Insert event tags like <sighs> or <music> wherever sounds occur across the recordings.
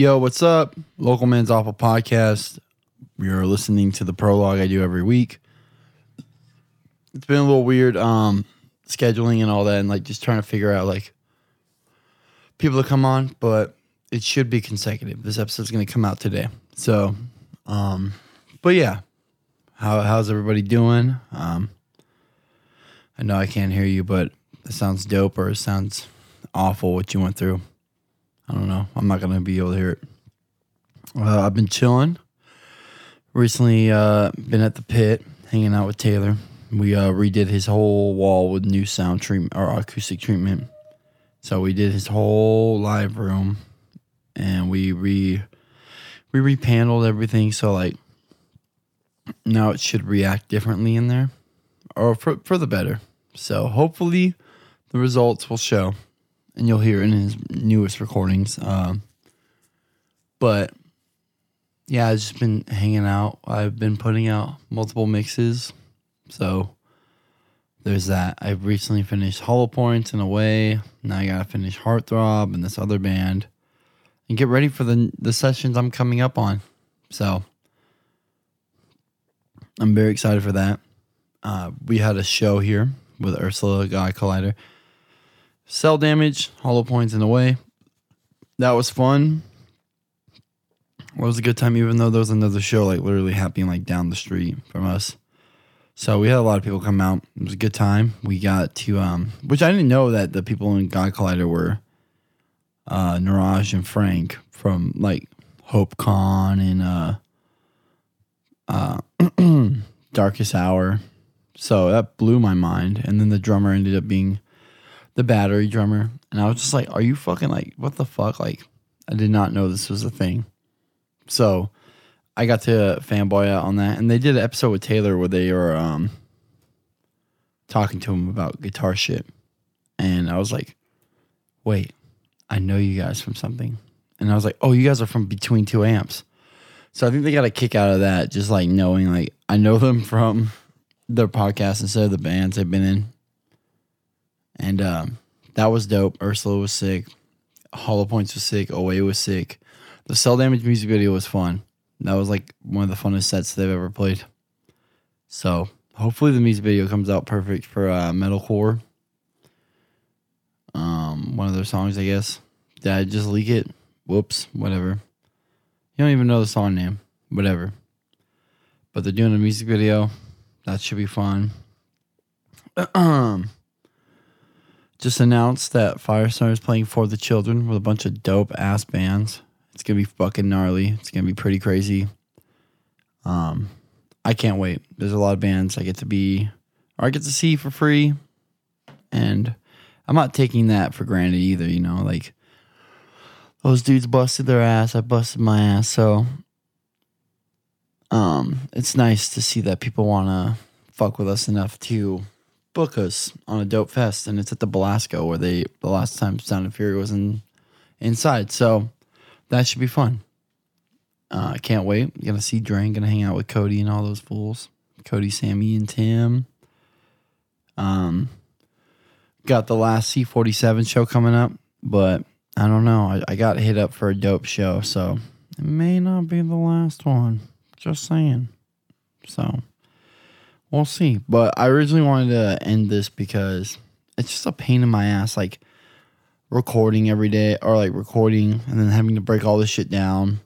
Yo, what's up? Local Man's Awful Podcast. You're listening to the prologue I do every week. It's been a little weird um scheduling and all that and like just trying to figure out like people to come on, but it should be consecutive. This episode's going to come out today. So, um but yeah. How how's everybody doing? Um I know I can't hear you, but it sounds dope or it sounds awful what you went through. I don't know. I'm not gonna be able to hear it. Uh, I've been chilling. Recently, uh, been at the pit, hanging out with Taylor. We uh, redid his whole wall with new sound treatment or acoustic treatment. So we did his whole live room, and we re we repaneled everything. So like now it should react differently in there, or for for the better. So hopefully, the results will show and you'll hear it in his newest recordings. Um, but yeah, I've just been hanging out. I've been putting out multiple mixes, so there's that. I've recently finished Hollow Points in a way. Now I gotta finish Heartthrob and this other band, and get ready for the the sessions I'm coming up on. So I'm very excited for that. Uh, we had a show here with Ursula Guy Collider Cell damage, hollow points in the way. That was fun. It was a good time, even though there was another show like literally happening like down the street from us. So we had a lot of people come out. It was a good time. We got to um which I didn't know that the people in God Collider were uh Niraj and Frank from like Hope Con and uh uh <clears throat> Darkest Hour. So that blew my mind. And then the drummer ended up being the battery drummer, and I was just like, "Are you fucking like what the fuck?" Like, I did not know this was a thing. So, I got to fanboy out on that, and they did an episode with Taylor where they were um talking to him about guitar shit, and I was like, "Wait, I know you guys from something," and I was like, "Oh, you guys are from Between Two Amps." So I think they got a kick out of that, just like knowing like I know them from their podcast instead of the bands they've been in and um, that was dope. Ursula was sick. Hollow Points was sick. Away was sick. The Cell Damage music video was fun. That was like one of the funnest sets they've ever played. So hopefully the music video comes out perfect for uh, metalcore. Um, one of their songs, I guess. Did I just leak it? Whoops, whatever. You don't even know the song name. Whatever. But they're doing a music video. That should be fun. <clears throat> Just announced that Firestarter is playing for the children with a bunch of dope ass bands. It's gonna be fucking gnarly. It's gonna be pretty crazy. Um, I can't wait. There's a lot of bands I get to be or I get to see for free, and I'm not taking that for granted either. You know, like those dudes busted their ass. I busted my ass. So, um, it's nice to see that people want to fuck with us enough to book us on a dope fest, and it's at the Belasco where they the last time Sound and Fury was in inside. So that should be fun. Uh, I can't wait. Gonna see Drain. Gonna hang out with Cody and all those fools. Cody, Sammy, and Tim. Um, got the last C forty seven show coming up, but I don't know. I, I got hit up for a dope show, so it may not be the last one. Just saying. So We'll see. But I originally wanted to end this because it's just a pain in my ass, like recording every day or like recording and then having to break all this shit down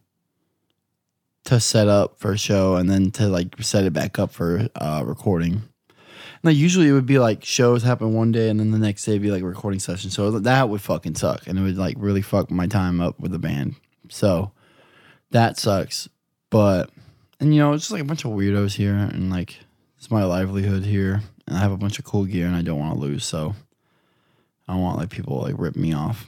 to set up for a show and then to like set it back up for uh recording. Like usually it would be like shows happen one day and then the next day it'd be like recording session. So that would fucking suck and it would like really fuck my time up with the band. So that sucks. But and you know, it's just like a bunch of weirdos here and like it's my livelihood here, and I have a bunch of cool gear, and I don't want to lose. So I don't want like people like rip me off.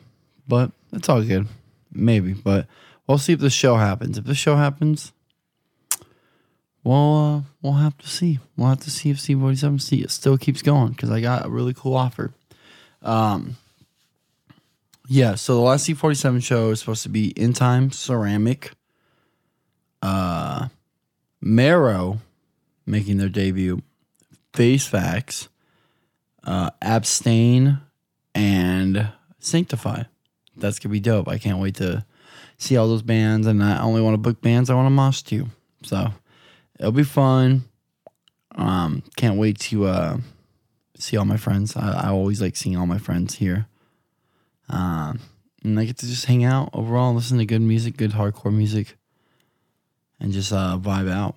But it's all good, maybe. But we'll see if the show happens. If the show happens, well, uh, we'll have to see. We'll have to see if C47 still keeps going because I got a really cool offer. Um, yeah, so the last C47 show is supposed to be In Time Ceramic, uh, Marrow, making their debut. Face Facts, uh, Abstain, and Sanctify. That's gonna be dope. I can't wait to see all those bands, and I only want to book bands I want to mosh to. So it'll be fun. Um, can't wait to uh, see all my friends. I, I always like seeing all my friends here. Um, and I get to just hang out overall, listen to good music, good hardcore music, and just uh, vibe out.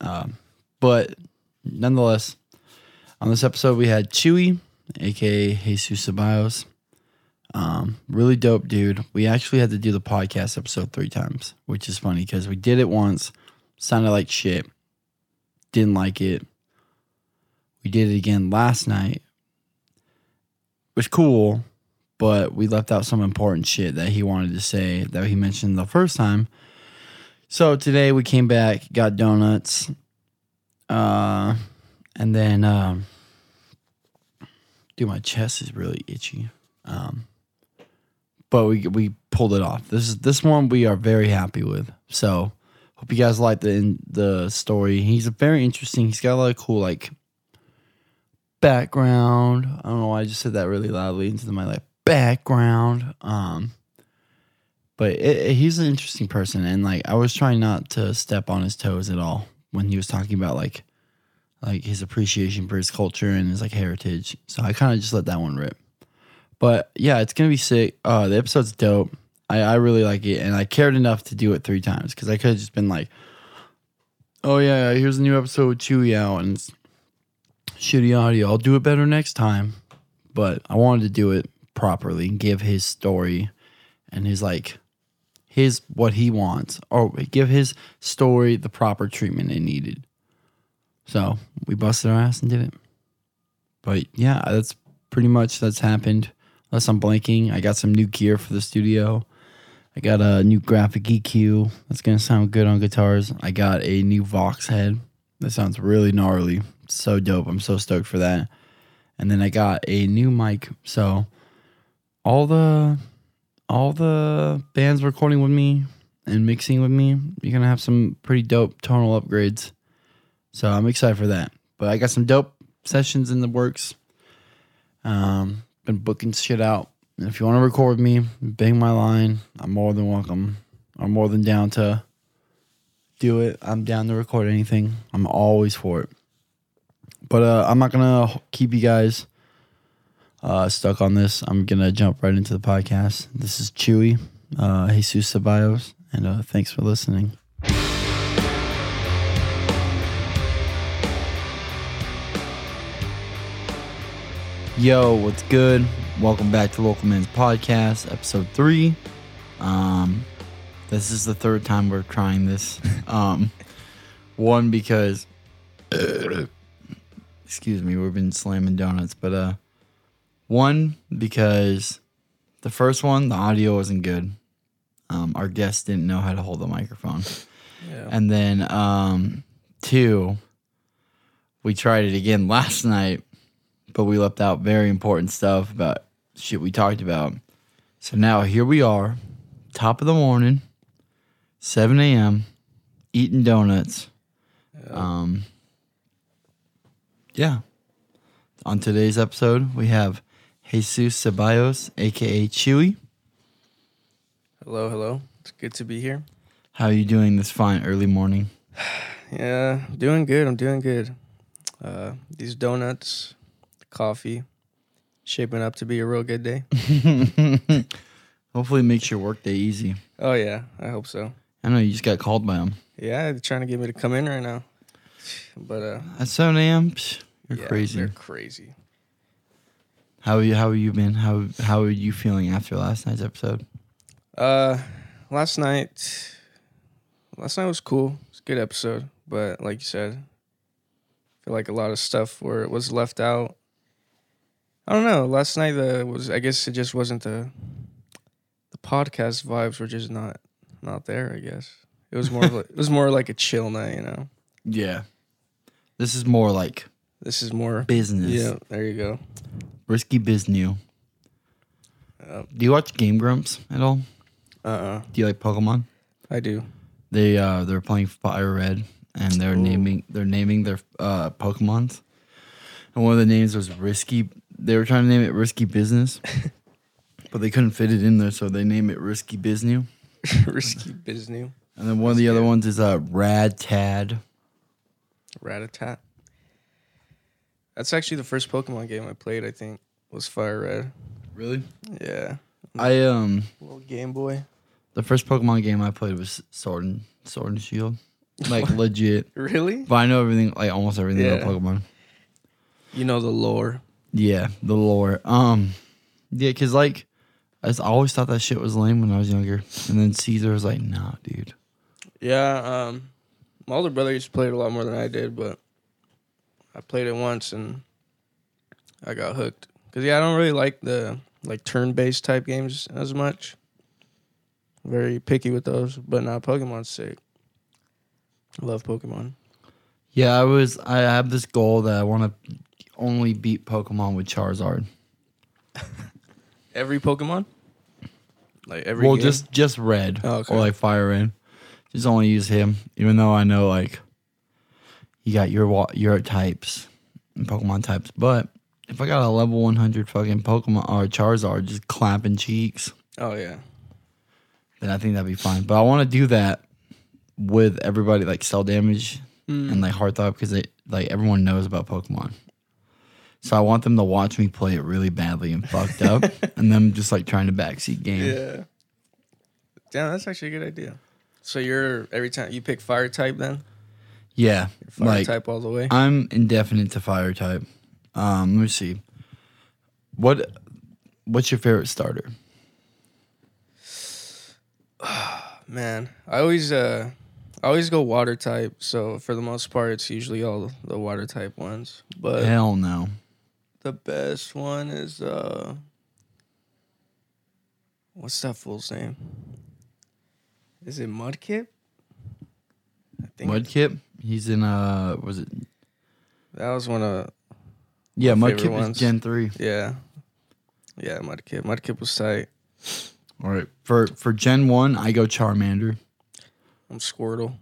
Um, but nonetheless, on this episode we had Chewy, aka Jesus Ceballos. Um, really dope dude. We actually had to do the podcast episode three times, which is funny because we did it once, sounded like shit, didn't like it. We did it again last night. Was cool, but we left out some important shit that he wanted to say that he mentioned the first time. So today we came back, got donuts, uh, and then um, dude, my chest is really itchy. Um, but we we pulled it off. This is this one we are very happy with. So hope you guys like the the story. He's a very interesting. He's got a lot of cool like background. I don't know why I just said that really loudly into my like background. Um, but it, it, he's an interesting person, and like I was trying not to step on his toes at all when he was talking about like like his appreciation for his culture and his like heritage. So I kind of just let that one rip. But yeah, it's gonna be sick. Uh, the episode's dope. I, I really like it, and I cared enough to do it three times because I could have just been like, "Oh yeah, here's a new episode with Chewy out and shitty audio. I'll do it better next time." But I wanted to do it properly and give his story and his like his what he wants or give his story the proper treatment it needed. So we busted our ass and did it. But yeah, that's pretty much that's happened. Unless I'm blanking, I got some new gear for the studio. I got a new graphic EQ that's gonna sound good on guitars. I got a new Vox head that sounds really gnarly. So dope. I'm so stoked for that. And then I got a new mic. So all the all the bands recording with me and mixing with me, you're gonna have some pretty dope tonal upgrades. So I'm excited for that. But I got some dope sessions in the works. Um, been booking shit out. And if you want to record with me, bang my line. I'm more than welcome. I'm more than down to do it. I'm down to record anything. I'm always for it. But uh, I'm not gonna keep you guys uh, stuck on this. I'm gonna jump right into the podcast. This is Chewy, uh, Jesus Ceballos, and uh, thanks for listening. Yo, what's good? Welcome back to Local Men's Podcast, episode three. Um, this is the third time we're trying this. <laughs> Um, one because, <coughs> excuse me, we've been slamming donuts, but uh, one because the first one the audio wasn't good. Um, our guest didn't know how to hold the microphone, Yeah. and then um, two, we tried it again last night but we left out very important stuff about shit we talked about. So now here we are, top of the morning, 7 a.m., eating donuts. Um, yeah. On today's episode, we have Jesus Ceballos, aka Chewy. Hello, hello. It's good to be here. How are you doing this fine early morning? <sighs> Yeah, doing good. I'm doing good. Uh, these donuts, the coffee, shaping up to be a real good day. <laughs> Hopefully, it makes your workday easy. Oh yeah, I hope so. I know you just got called by them Yeah, they're trying to get me to come in right now, <sighs> but uh, at 7 a.m. You're yeah, crazy. They're crazy. How you how have you been? How how are you feeling after last night's episode? Uh, last night, last night was cool. It's a good episode, but like you said, I feel like a lot of stuff where it was left out. I don't know. Last night the was I guess it just wasn't the the podcast vibes were just not not there. I guess it was more of like, it was more like a chill night. You know, Yeah. This is more like this is more. business. Yeah, there you go. Risky business. Uh Do you watch Game Grumps at all? uh, Do you like Pokemon? I do. They uh they're playing Fire Red and they're Ooh. naming they're naming their uh Pokemons. And one of the names was Risky they were trying to name it Risky Business. <laughs> but they couldn't fit it in there, so they named it Risky Business. <laughs> Risky Biznoo. And then one of the other ones is uh, Rad Tad. Ratatat. That's actually the first Pokemon game I played. I think was Fire Red. Really? Yeah, I um little Game Boy. the first Pokemon game I played was Sword and Sword and Shield. <laughs> Like legit. Really? But I know everything like almost everything Yeah. about Pokemon. You know the lore. Yeah, the lore. Um yeah, cause like I always thought that shit was lame when I was younger. And then Caesar was like, nah, dude. Yeah. Um, my older brother used to play it a lot more than I did, but I played it once and I got hooked. Cause yeah, I don't really like the like turn-based type games as much. Very picky with those, but now Pokemon's sick. I love Pokemon. Yeah, I was I have this goal that I wanna only beat Pokemon with Charizard. <laughs> Every Pokemon. Like every. well game? just just red. Oh, okay. Or like fire red. Just only use him. Even though I know like you got your your types and Pokemon types. But if I got a level one hundred fucking Pokemon or Charizard just clapping cheeks, Oh yeah. then I think that'd be fine. But I want to do that with everybody like cell damage Mm. and like Heartthrob because like everyone knows about Pokemon. So I want them to watch me play it really badly and fucked up, <laughs> and them just like trying to backseat game. Yeah. Damn, that's actually a good idea. So you're every time you pick fire type then? Yeah, Fire like type all the way. I'm indefinite to fire type. Um, let me see. What what's your favorite starter? <sighs> Man, I always uh I always go water type, so for the most part it's usually all the water type ones. But Hell no. the best one is uh what's that fool's name? Is it Mudkip? I think Mudkip. He's in uh was it that was one of Yeah, My Mudkip favorite is ones. Gen three. yeah. Yeah, Mudkip. Mudkip was tight. All right. For for Gen one, I go Charmander. I'm Squirtle.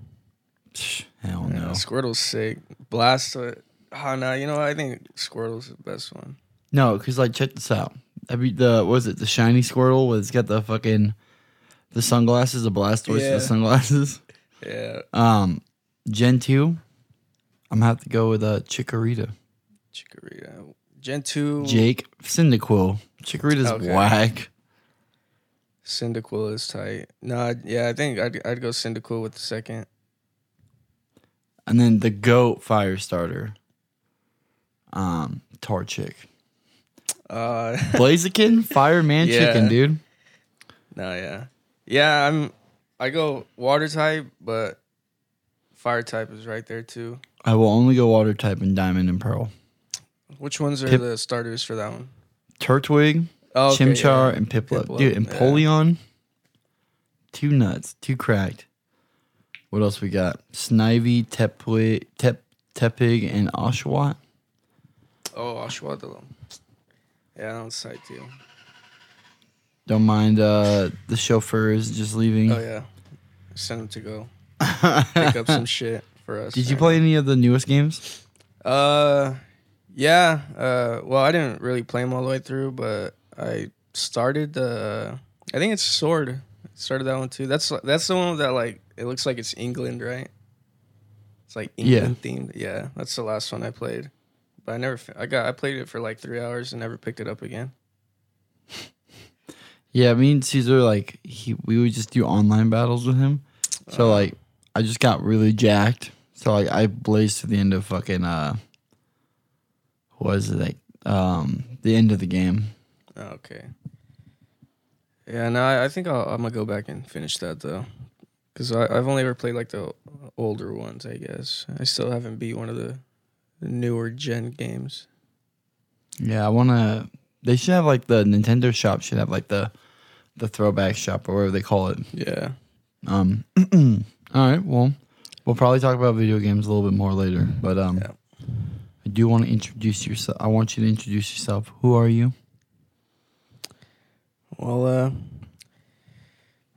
Psh, Hell Yeah, no. Squirtle's sick. Blastoise. Oh no, you know what? I think Squirtle's the best one. No, because like check this out. Every the what was it the shiny Squirtle was got the fucking the sunglasses, the Blastoise, with Yeah. the sunglasses. <laughs> Yeah. Um, Gen two, I'm gonna have to go with uh Chikorita. Chikorita. Gen 2. Jake Cyndaquil. Chikorita's Okay. whack. Cyndaquil is tight. No, yeah, I think I'd, I'd go Cyndaquil with the second. And then the goat fire starter. Um, Torchic. Uh, <laughs> Blaziken, fireman Yeah. chicken, dude. no, yeah. Yeah, I'm. I go water type, but fire type is right there too. I will only go water type in diamond and pearl. Which ones are Pip- the starters for that one? Turtwig, Oh, okay, Chimchar, yeah. and Piplup. Piplup, Dude, yeah. Empoleon. Too nuts. Too cracked. What else we got? Snivy, Tepwig, Tep, Tepig, and Oshawott. Oh, Ashwadalo. Yeah, that one's tight too. Don't mind uh, the chauffeurs just leaving. Oh yeah, send them to go <laughs> pick up some <laughs> shit for us. Did you play any of the newest games? Uh, yeah. Uh, well, I didn't really play them all the way through, but I started the. I think it's Sword. Started that one too. That's that's the one that like it looks like it's England, right? It's like Yeah. England themed. Yeah, that's the last one I played. But I never. I got. I played it for like three hours and never picked it up again. <laughs> Yeah, me and Caesar like he we would just do online battles with him. So Uh, like I just got really jacked. So like I blazed to the end of fucking uh what is it like um the end of the game. Okay. Yeah, no, I, I think I'll, I'm gonna go back and finish that though, because I've only ever played like the older ones. I guess I still haven't beat one of the, the newer gen games. Yeah, I wanna they should have like the Nintendo shop should have like the the throwback shop or whatever they call it. Yeah. Um <clears throat> all right, well we'll probably talk about video games a little bit more later. But um Yeah. I do want to introduce yourself I want you to introduce yourself. Who are you? Well, uh,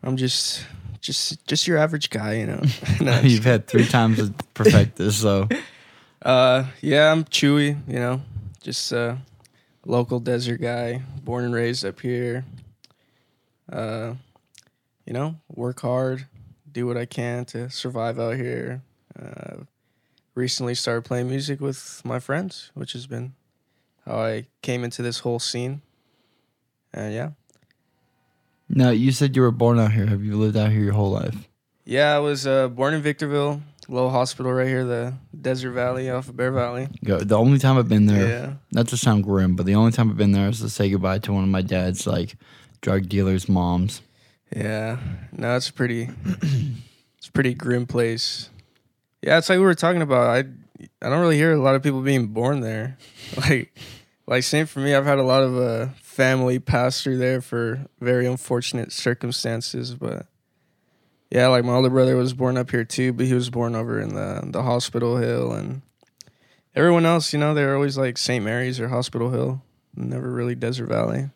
I'm just just just your average guy, you know. <laughs> No, I'm You've had three times to perfect this, so <laughs> Uh, yeah, I'm Chewy. You know, just a local desert guy, born and raised up here. Uh, you know, work hard, do what I can to survive out here. Uh, recently started playing music with my friends, which has been how I came into this whole scene. And yeah. Now you said you were born out here. Have you lived out here your whole life? Yeah, I was uh, born in Victorville, little hospital right here, the Desert Valley off of Bear Valley. Go- The only time I've been there, Yeah. not to sound grim, but the only time I've been there is to say goodbye to one of my dad's like drug dealers' moms. Yeah. No, it's pretty <clears throat> it's pretty grim place. Yeah, it's like we were talking about. I I don't really hear a lot of people being born there. <laughs> Like like same for me. I've had a lot of uh family pass through there for very unfortunate circumstances, but yeah, like my older brother was born up here too, but he was born over in the the Hospital Hill and everyone else, you know, they're always like St. Mary's or Hospital Hill, never really Desert Valley.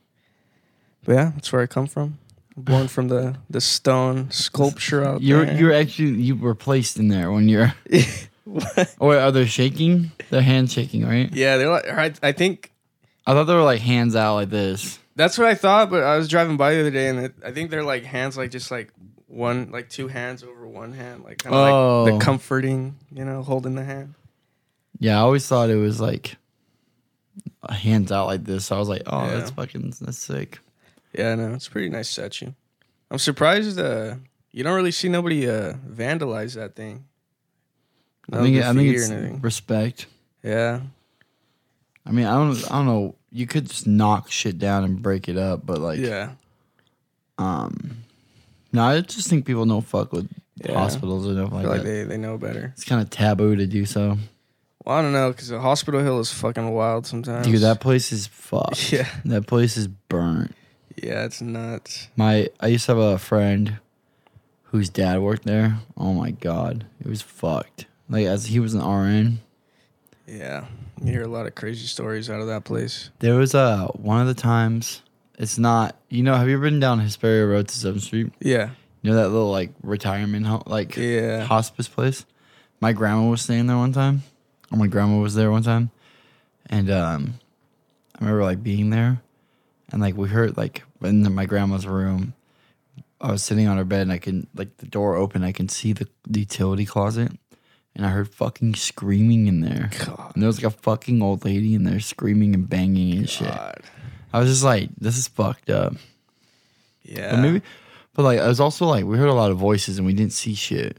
But yeah, that's where I come from. Born from the the stone sculpture out You're there. you're actually you were placed in there when you're. <laughs> What? Oh, are they shaking? They're hand shaking, right? yeah, they're like I, I think I thought they were like hands out like this. that's what I thought, but I was driving by the other day and it, I think they're like hands like just like one like two hands over one hand, like kind of like Oh. the comforting, you know, holding the hand. Yeah, I always thought it was like a hands out like this. So I was like, oh, Yeah. that's fucking that's sick. Yeah, no, it's a pretty nice statue. I'm surprised uh you don't really see nobody uh vandalize that thing. I No think I think graffiti or it's respect. Yeah. I mean, I don't I don't know. You could just knock shit down and break it up, but like, yeah. um, no, I just think people don't fuck with Yeah. hospitals enough I like feel like that. they, they know better. It's kind of taboo to do so. Well, I don't know, because the hospital hill is fucking wild sometimes. Dude, that place is fucked. <laughs> Yeah. That place is burnt. Yeah, it's nuts. My I used to have a friend whose dad worked there. Oh my god, it was fucked. Like as he was an RN, Yeah. You hear a lot of crazy stories out of that place. there was uh one of the times. It's not you know. Have you ever been down Hesperia Road to Seventh Street? Yeah. You know that little like retirement home, like Yeah. hospice place. My grandma was staying there one time. Or my grandma was there one time, and um, I remember like being there, and like we heard like in my grandma's room. I was sitting on her bed and I can like the door open. I can see the, the utility closet, and I heard fucking screaming in there. God. And there was like a fucking old lady in there screaming and banging and shit. God. I was just like, this is fucked up. Yeah. But maybe, but like, it was also like we heard a lot of voices and we didn't see shit.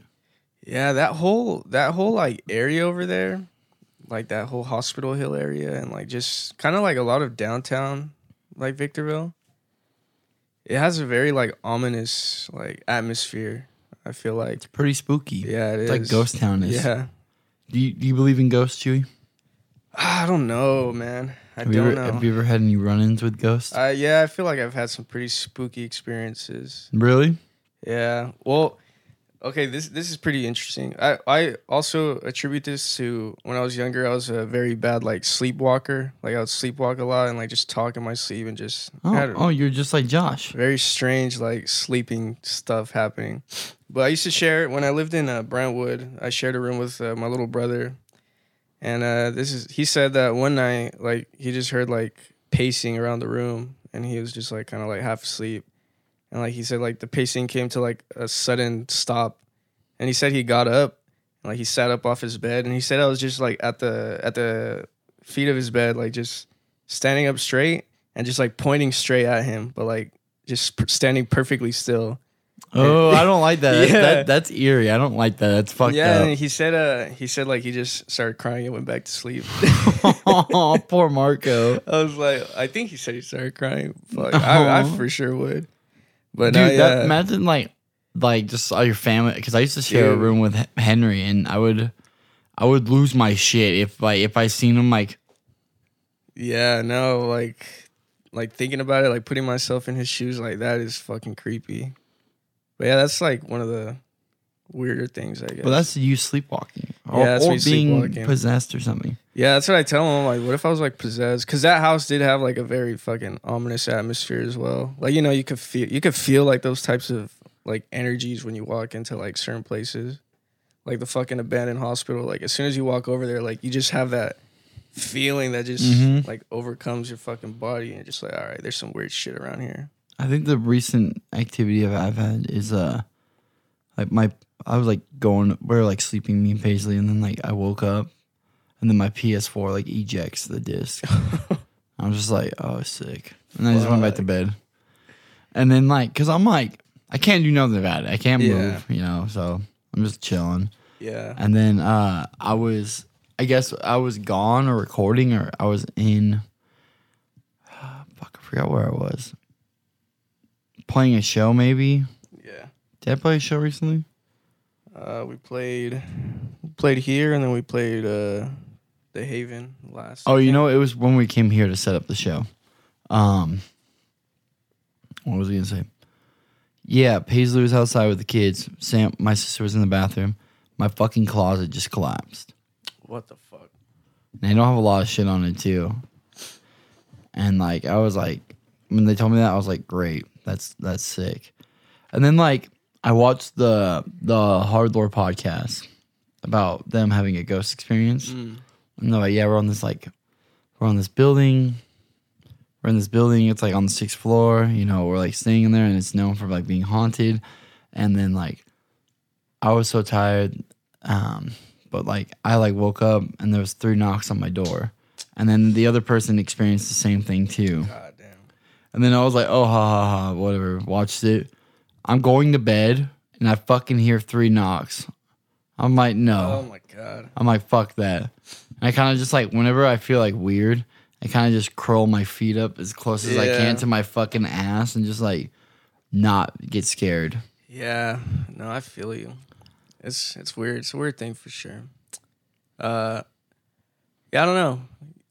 Yeah, that whole that whole like area over there, like that whole Hospital Hill area, and like just kind of like a lot of downtown, like Victorville. It has a very like ominous like atmosphere. I feel like. It's pretty spooky. Yeah, it it's is. like ghost town is. Yeah. Do you, do you believe in ghosts, Chewy? I don't know, man. I Have you, don't ever, know. have you ever had any run-ins with ghosts? uh, yeah, I feel like I've had some pretty spooky experiences. really? Yeah. Well, okay, this this is pretty interesting. I I also attribute this to when I was younger. I was a very bad like sleepwalker. Like I would sleepwalk a lot and like just talk in my sleep and just Oh, oh, you're just like Josh. very strange like sleeping stuff happening. But I used to share when I lived in uh, Brentwood. I shared a room with uh, my little brother, and uh, this is he said that one night like he just heard like pacing around the room, and he was just like kind of like half asleep, and like he said like the pacing came to like a sudden stop, and he said he got up, like he sat up off his bed, and he said I was just like at the at the feet of his bed, like just standing up straight and just like pointing straight at him, but like just standing perfectly still. Oh, I don't like that. That- <laughs> Yeah. that- that's eerie. I don't like that. That's fucked yeah, up. and he said uh he said like he just started crying and went back to sleep. oh, <laughs> <laughs> poor Marco. I was like, I think he said he started crying. Fuck, I, I for sure would. But Dude, no, that, imagine like, like just all your family. Because I used to share a room with Henry, and I would, I would lose my shit if like if I seen him like yeah, no, like like thinking about it, like putting myself in his shoes, like that is fucking creepy. But yeah, that's like one of the weirder things, I guess. Well, that's you sleepwalking, or, Yeah, that's or being sleepwalking. possessed or something. Yeah, that's what I tell him. Like, what if I was like possessed? Because that house did have like a very fucking ominous atmosphere as well. Like, you know, you could feel you could feel like those types of like energies when you walk into like certain places, like the fucking abandoned hospital. Like, as soon as you walk over there, like you just have that feeling that just Mhm. like overcomes your fucking body and just like, all right, there's some weird shit around here. I think the recent activity I've, I've had is uh, like my I was like going we are like sleeping me and Paisley, and then like I woke up, and then my PS4 like ejects the disc. <laughs> I'm just like, oh, sick, and I just went back to bed, and then like, cause I'm like, I can't do nothing about it. I can't Yeah. move, you know, so I'm just chilling. Yeah. And then uh, I was, I guess I was gone or recording, or I was in. <sighs> fuck, I forgot where I was. Playing a show, maybe. Did I play a show recently? Uh, we played played here and then we played uh the Haven last. Oh, you know, it was when we came here to set up the show. Um, what was he gonna say? Yeah, Paisley was outside with the kids. Sam, my sister was in the bathroom. My fucking closet just collapsed. What the fuck? And I don't have a lot of shit on it too. And like I was like when they told me that I was like, great, that's that's sick. And then like I watched the the Hard Lore podcast about them having a ghost experience. Mm. And they're like, yeah, we're on this like we're on this building. We're in this building, it's like on the sixth floor, you know, we're like staying in there and it's known for like being haunted. And then like I was so tired. Um, but like I like woke up and there was three knocks on my door. And then the other person experienced the same thing too. God damn. And then I was like, oh ha ha ha, whatever. Watched it. I'm going to bed and I fucking hear three knocks. I'm like, no. Oh my god. I'm like, fuck that. And I kind of just like, whenever I feel like weird, I kind of just curl my feet up as close as I Yeah. can to my fucking ass and just like not get scared. Yeah. No, I feel you. It's it's weird. It's a weird thing for sure. Uh, yeah, I don't know.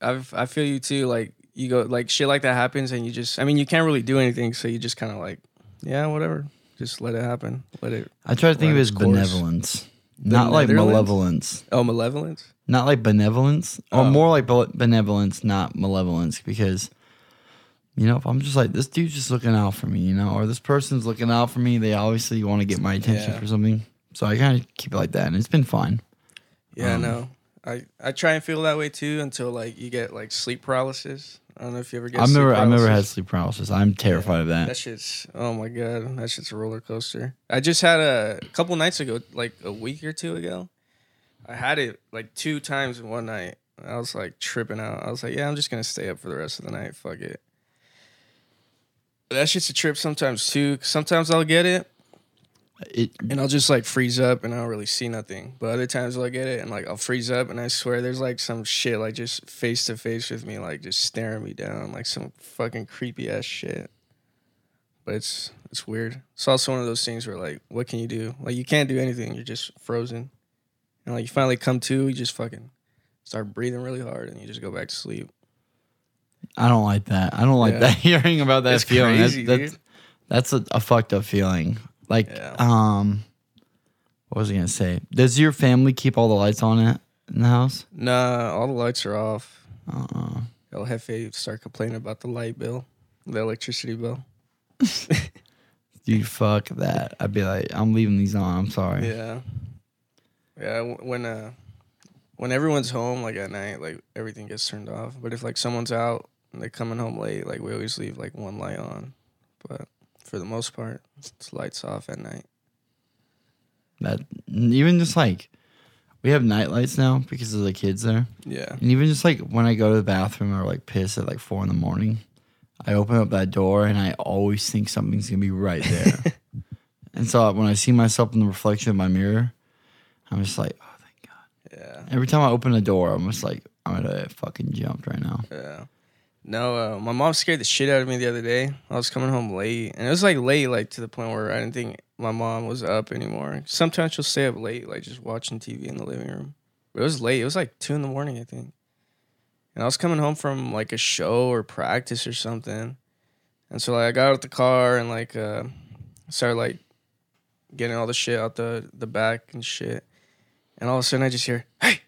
I've I feel you too. Like you go like shit like that happens and you just I mean you can't really do anything so you just kind of like yeah whatever just let it happen let it I try to think of it as course. benevolence, not like malevolence. oh malevolence Not like benevolence, or Oh. more like benevolence, not malevolence, because. You know, if I'm just like this dude's just looking out for me, you know, or this person's looking out for me, they obviously want to get my attention Yeah. for something. So I kind of keep it like that, and it's been fine. yeah Um, no I I try and feel that way too until like you get like sleep paralysis I don't know if you ever get I've sleep never, I've never had sleep paralysis. I'm terrified of that. That shit's oh my god, that shit's a roller coaster. I just had a, couple nights ago, like a week or two ago. I had it like two times in one night. I was like tripping out. I was like, yeah, I'm just gonna stay up for the rest of the night. Fuck it. But that shit's a trip sometimes too. Sometimes I'll get it It, and I'll just like freeze up and I don't really see nothing. But other times I'll get it and like I'll freeze up and I swear there's like some shit like just face to face with me, like just staring me down, like some fucking creepy ass shit. But it's it's weird. It's also one of those things where like, what can you do? Like you can't do anything. You're just frozen. And like you finally come to, you just fucking start breathing really hard and you just go back to sleep. I don't like that. I don't like Yeah. that. <laughs> Hearing about that It's feeling, that's- crazy, that's, dude. that's a, a fucked up feeling. Like, Yeah. um, what was I gonna say? Does your family keep all the lights on it in the house? Nah, all the lights are off. Uh, El Jefe start complaining about the light bill, the electricity bill. <laughs> dude, fuck that. I'd be like, I'm leaving these on. I'm sorry. Yeah. Yeah, when uh when everyone's home like at night, like everything gets turned off. But if like someone's out and they're coming home late, like we always leave like one light on. But for the most part, it's lights off at night. That even just like we have night lights now because of the kids there. Yeah. And even just like when I go to the bathroom or like piss at like four in the morning, I open up that door and I always think something's gonna be right there. <laughs> and so uh, when I see myself in the reflection of my mirror, I'm just like, oh thank God. Yeah. Every time I open a door, I'm just like, I'm gonna fucking jump right now. Yeah. No, uh, my mom scared the shit out of me the other day. I was coming home late, and it was like late, like to the point where I didn't think my mom was up anymore. Sometimes she'll stay up late, like just watching TV in the living room. But it was late. It was like two in the morning, I think. And I was coming home from like a show or practice or something, and so like I got out the car and like uh, started like getting all the shit out the the back and shit. And all of a sudden, I just hear, "Hey!"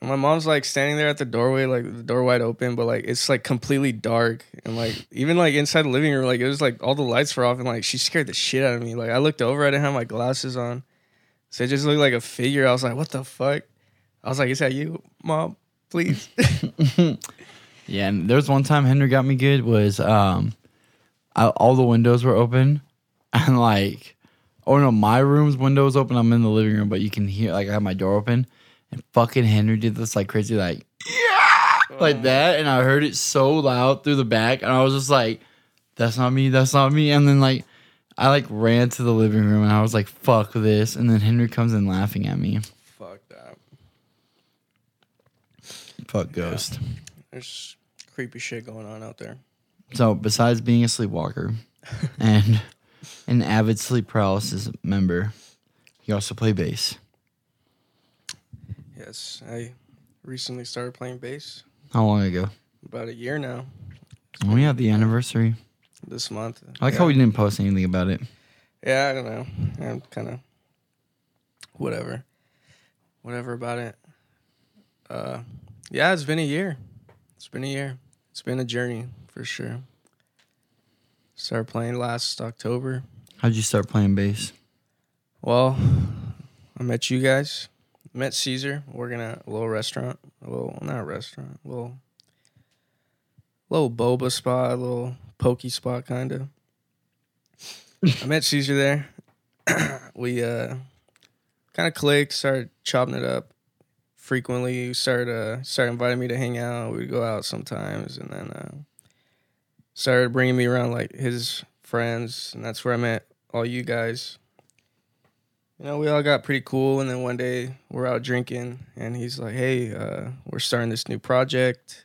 And my mom's like standing there at the doorway, like the door wide open, but like it's like completely dark. And like even like inside the living room, like it was like all the lights were off and like she scared the shit out of me. Like I looked over, I didn't have my glasses on. So it just looked like a figure. I was like, what the fuck? I was like, is that you, mom? Please. <laughs> Yeah, and there was one time Henry got me good was um I, all the windows were open, <laughs> and like, oh no, my room's window was open. I'm in the living room, but you can hear like I have my door open, and fucking Henry did this like crazy like like that, and I heard it so loud through the back, and I was just like, "That's not me, that's not me." And then like, I like ran to the living room, and I was like, "Fuck this!" And then Henry comes in laughing at me. Fuck that. Fuck ghost. There's creepy shit going on out there. So besides being a sleepwalker <laughs> and an avid sleep paralysis member, he also play bass. Yes, I recently started playing bass How long ago? about a year now. Oh yeah, the anniversary. This month. I like yeah. how we didn't post anything about it. Yeah, I don't know. I'm kind of whatever, whatever about it. Uh, yeah, it's been a year. It's been a year. It's been a journey for sure. Started playing last October. How'd you start playing bass? Well, I met you guys. Met Caesar working at a little restaurant. A little not a restaurant. A little little boba spot, a little pokey spot kind of. I met Caesar there. <clears throat> we uh kind of clicked, started chopping it up frequently. Started uh started inviting me to hang out. We'd go out sometimes and then uh started bringing me around like his friends and that's where I met all you guys. You know, we all got pretty cool, and then one day we're out drinking, and he's like, "Hey, uh, we're starting this new project.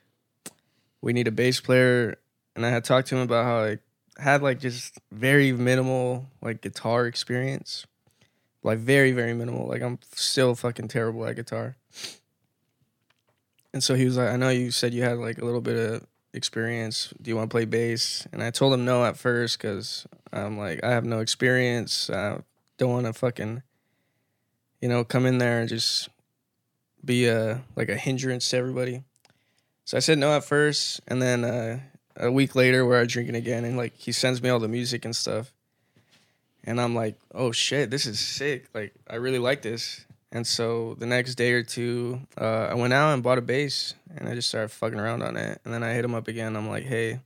We need a bass player." And I had talked to him about how I had like just very minimal like guitar experience, like very very minimal. Like I'm still fucking terrible at guitar. And so he was like, "I know you said you had like a little bit of experience. Do you want to play bass?" And I told him no at first because I'm like, I have no experience. I don't want to fucking, you know, come in there and just be a like a hindrance to everybody. So I said no at first, and then uh, a week later, we're drinking again, and like he sends me all the music and stuff, and I'm like, oh shit, this is sick. Like I really like this. And so the next day or two, uh, I went out and bought a bass, and I just started fucking around on it. And then I hit him up again. I'm like, hey,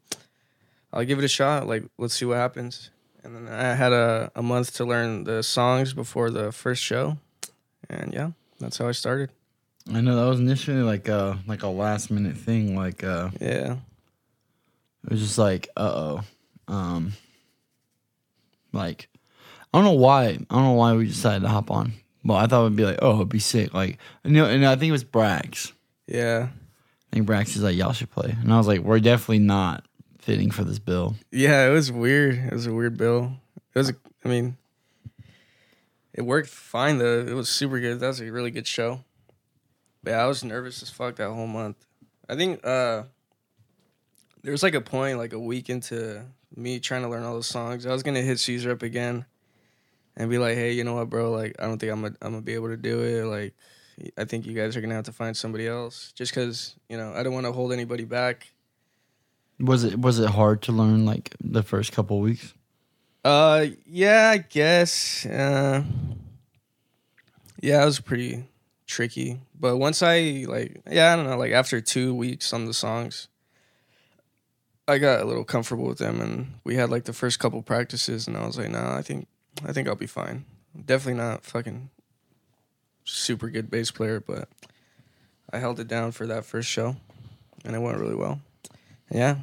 I'll give it a shot. Like, let's see what happens. And then I had a, a month to learn the songs before the first show. And yeah, that's how I started. I know that was initially like a like a last minute thing. Like uh, Yeah. it was just like, uh oh, um, like I don't know why. I don't know why we decided to hop on. But I thought it'd be like, oh, it'd be sick. Like, you know, and I think it was Brax. Yeah. I think Brax is like, y'all should play, and I was like, we're definitely not fitting for this bill. Yeah, it was weird. It was a weird bill. It was, a, I mean, it worked fine though. It was super good. That was a really good show. But yeah, I was nervous as fuck that whole month. I think uh there was like a point, like a week into me trying to learn all the songs. I was gonna hit Caesar up again and be like, hey, you know what, bro? Like, I don't think I'm gonna, I'm gonna be able to do it. Like, I think you guys are gonna have to find somebody else, just because you know I don't want to hold anybody back. Was it was it hard to learn like the first couple weeks? Uh, yeah, I guess. Uh, yeah, it was pretty tricky. But once I like, yeah, I don't know. Like after two weeks on the songs, I got a little comfortable with them, and we had like the first couple practices, and I was like, nah, I think, I think I'll be fine. Definitely not fucking super good bass player, but I held it down for that first show, and it went really well. Yeah,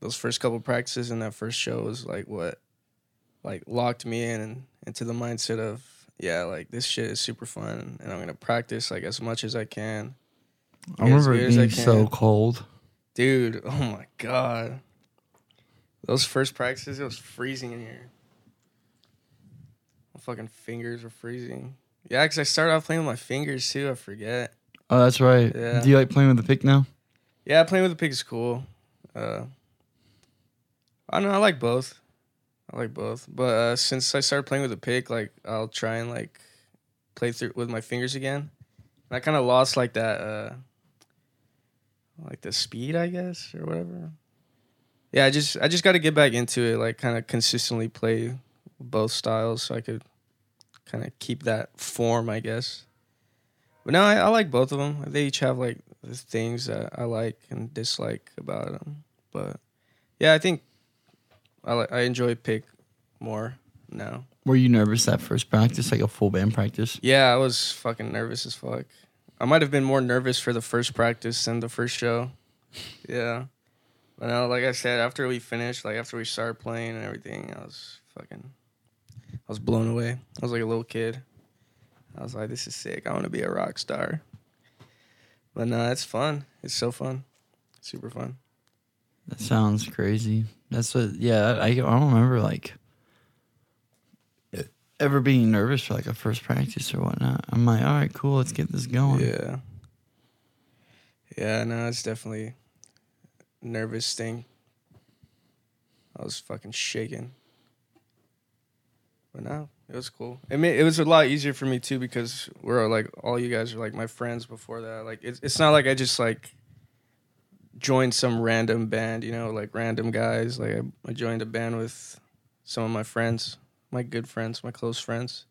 those first couple practices and that first show was like what like locked me in and into the mindset of yeah, like this shit is super fun and I'm gonna practice like as much as I can. I remember it being so cold. Dude, oh my god. Those first practices, it was freezing in here. My fucking fingers were freezing. Yeah, because I started off playing with my fingers too, I forget. Oh, that's right. Yeah. Do you like playing with the pick now? Yeah, playing with the pick is cool. Uh, I know. I like both. I like both. But uh, since I started playing with the pick, like I'll try and like play through with my fingers again. And I kind of lost like that, uh, like the speed, I guess, or whatever. Yeah, I just I just got to get back into it, like kind of consistently play both styles, so I could kind of keep that form, I guess. But no, I, I like both of them. They each have like the things that I like and dislike about them. But yeah, I think I li- I enjoy pick more now. Were you nervous that first practice, like a full band practice? Yeah, I was fucking nervous as fuck. I might have been more nervous for the first practice than the first show. Yeah. But now, like I said, after we finished, like after we started playing and everything, I was fucking, I was blown away. I was like a little kid. I was like, this is sick. I want to be a rock star. But no, it's fun. It's so fun. Super fun. That sounds crazy. That's what. Yeah, I I don't remember like ever being nervous for like a first practice or whatnot. I'm like, all right, cool, let's get this going. Yeah. Yeah, no, it's definitely a nervous thing. I was fucking shaking. But no, it was cool. It it was a lot easier for me too because we're like all you guys are like my friends before that. Like it's it's not like I just like joined some random band, you know, like random guys. Like I, I joined a band with some of my friends, my good friends, my close friends.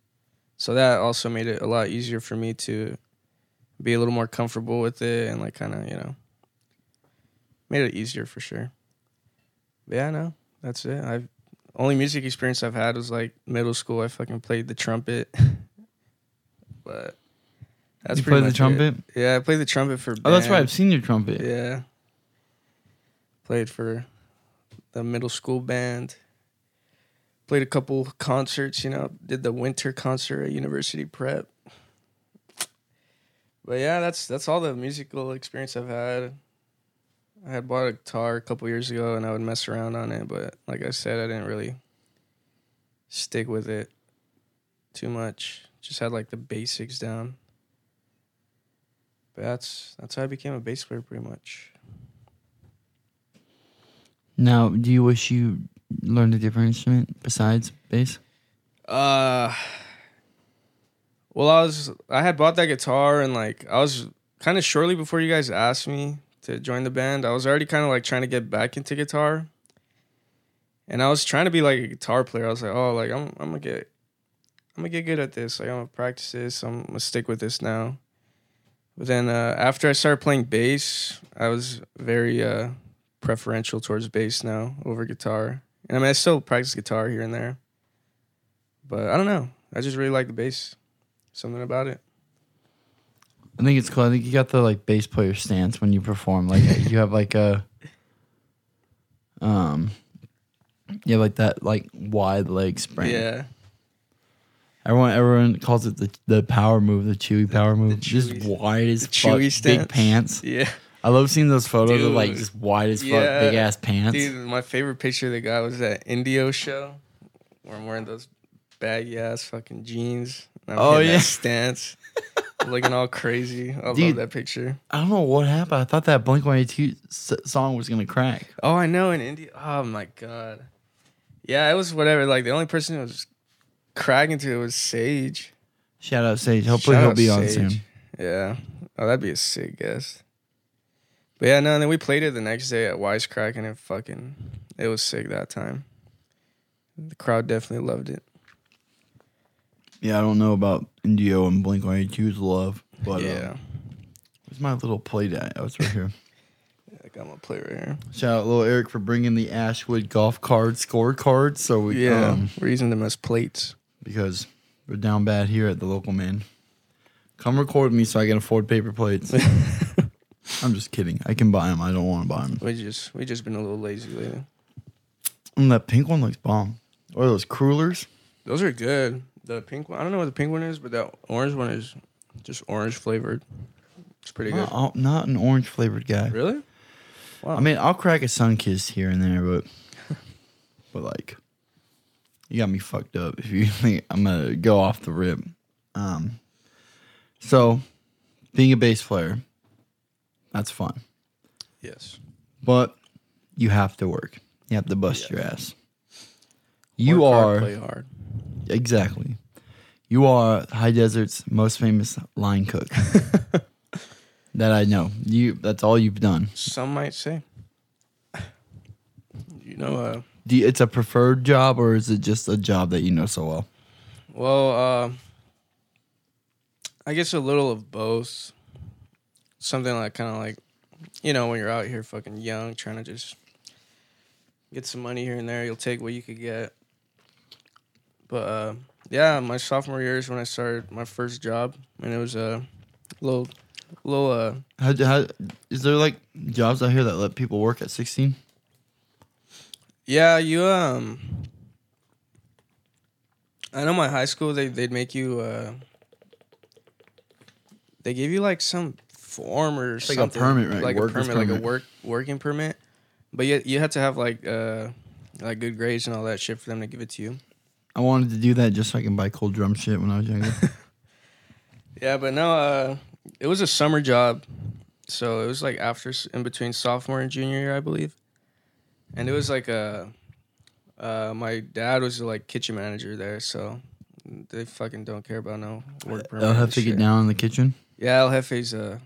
So that also made it a lot easier for me to be a little more comfortable with it and like kind of you know made it easier for sure. But yeah, no, that's it. I've only music experience I've had was like middle school. I fucking played the trumpet, <laughs> but that's you played the much it. trumpet. Yeah, I played the trumpet for. Oh, that's right. band. I've seen your trumpet. Yeah. Played for the middle school band. Played a couple concerts, you know, did the winter concert at University Prep. But yeah, that's that's all the musical experience I've had. I had bought a guitar a couple years ago and I would mess around on it, but like I said, I didn't really stick with it too much. Just had like the basics down. But that's that's how I became a bass player pretty much. Now, do you wish you learned a different instrument besides bass? Uh well I was I had bought that guitar and like I was kind of shortly before you guys asked me to join the band, I was already kind of like trying to get back into guitar. And I was trying to be like a guitar player. I was like, "Oh, like I'm I'm to get I'm to get good at this. Like I'm to practice this. I'm to stick with this now." But then uh after I started playing bass, I was very uh preferential towards bass now over guitar. And I mean, I still practice guitar here and there. But I don't know. I just really like the bass. Something about it. I think it's cool. I think you got the like bass player stance when you perform. Like <laughs> you have like a um you have like that like wide leg spring. Yeah. Everyone everyone calls it the the power move, the chewy power move. just chewy- wide as the fuck, chewy big stance. pants. Yeah. I love seeing those photos of like Dude. just wide as fuck, Yeah. big ass pants. Dude, my favorite picture of the guy was that Indio show where I'm wearing those baggy ass fucking jeans. and I'm Oh, hitting that yeah. stance. <laughs> looking all crazy. I Dude. love that picture. I don't know what happened. I thought that Blink One Eighty Two song was gonna crack. Oh, I know in Indio. Oh my god. Yeah, it was whatever. Like the only person who was cracking to it was Sage. Shout out Sage. Hopefully Shout he'll be on soon. Yeah. Oh, that'd be a sick guest. But yeah, no, and then we played it the next day at Wisecrack and it fucking it was sick that time. The crowd definitely loved it. Yeah, I don't know about Indio and Blink One Eighty 2's love, but yeah. yeah. where's my little plate at? Oh, it's right here. <laughs> I got my play right here. Shout out little Eric for bringing the Ashwood golf card scorecard. So we Yeah. um, we're using them as plates. because we're down bad here at the local man. Come record me so I can afford paper plates. <laughs> I'm just kidding. I can buy them. I don't want to buy them. We just we just been a little lazy lately. And that pink one looks bomb. Or those crullers. Those are good. The pink one, I don't know what the pink one is, but that orange one is just orange flavored. It's pretty good. Not, not an orange flavored guy. Really? Wow. I mean, I'll crack a Sunkist here and there, but <laughs> but like, you got me fucked up if you <laughs> think I'm gonna go off the rip. Um, so being a bass player, that's fun, yes. but you have to work. You have to bust your ass. You Work hard, are play hard. Exactly. You are High Desert's most famous line cook. <laughs> that I know. You. That's all you've done. Some might say. You know, uh, Do you, it's a preferred job or is it just a job that you know so well? well, uh, I guess a little of both. Something like kind of like, you know, when you're out here fucking young, trying to just get some money here and there. You'll take what you could get. But uh, yeah, my sophomore year is when I started my first job, and it was a little, little. Uh, How, how is there like jobs out here that let people work at sixteen? yeah, you um. I know my high school they they'd make you. Uh, they gave you like some form or like a something, permit, right? Like a Worker's permit, like a work working permit. But you you had to have like uh like good grades and all that shit for them to give it to you. I wanted to do that just so I can buy cold drum shit when I was younger. <laughs> Yeah, but no, uh, it was a summer job, so it was like after in between sophomore and junior year, I believe, and it was like a. Uh, my dad was like kitchen manager there, so they fucking don't care about no work permit. I'll have to get down in the kitchen. Yeah, El Jefe's a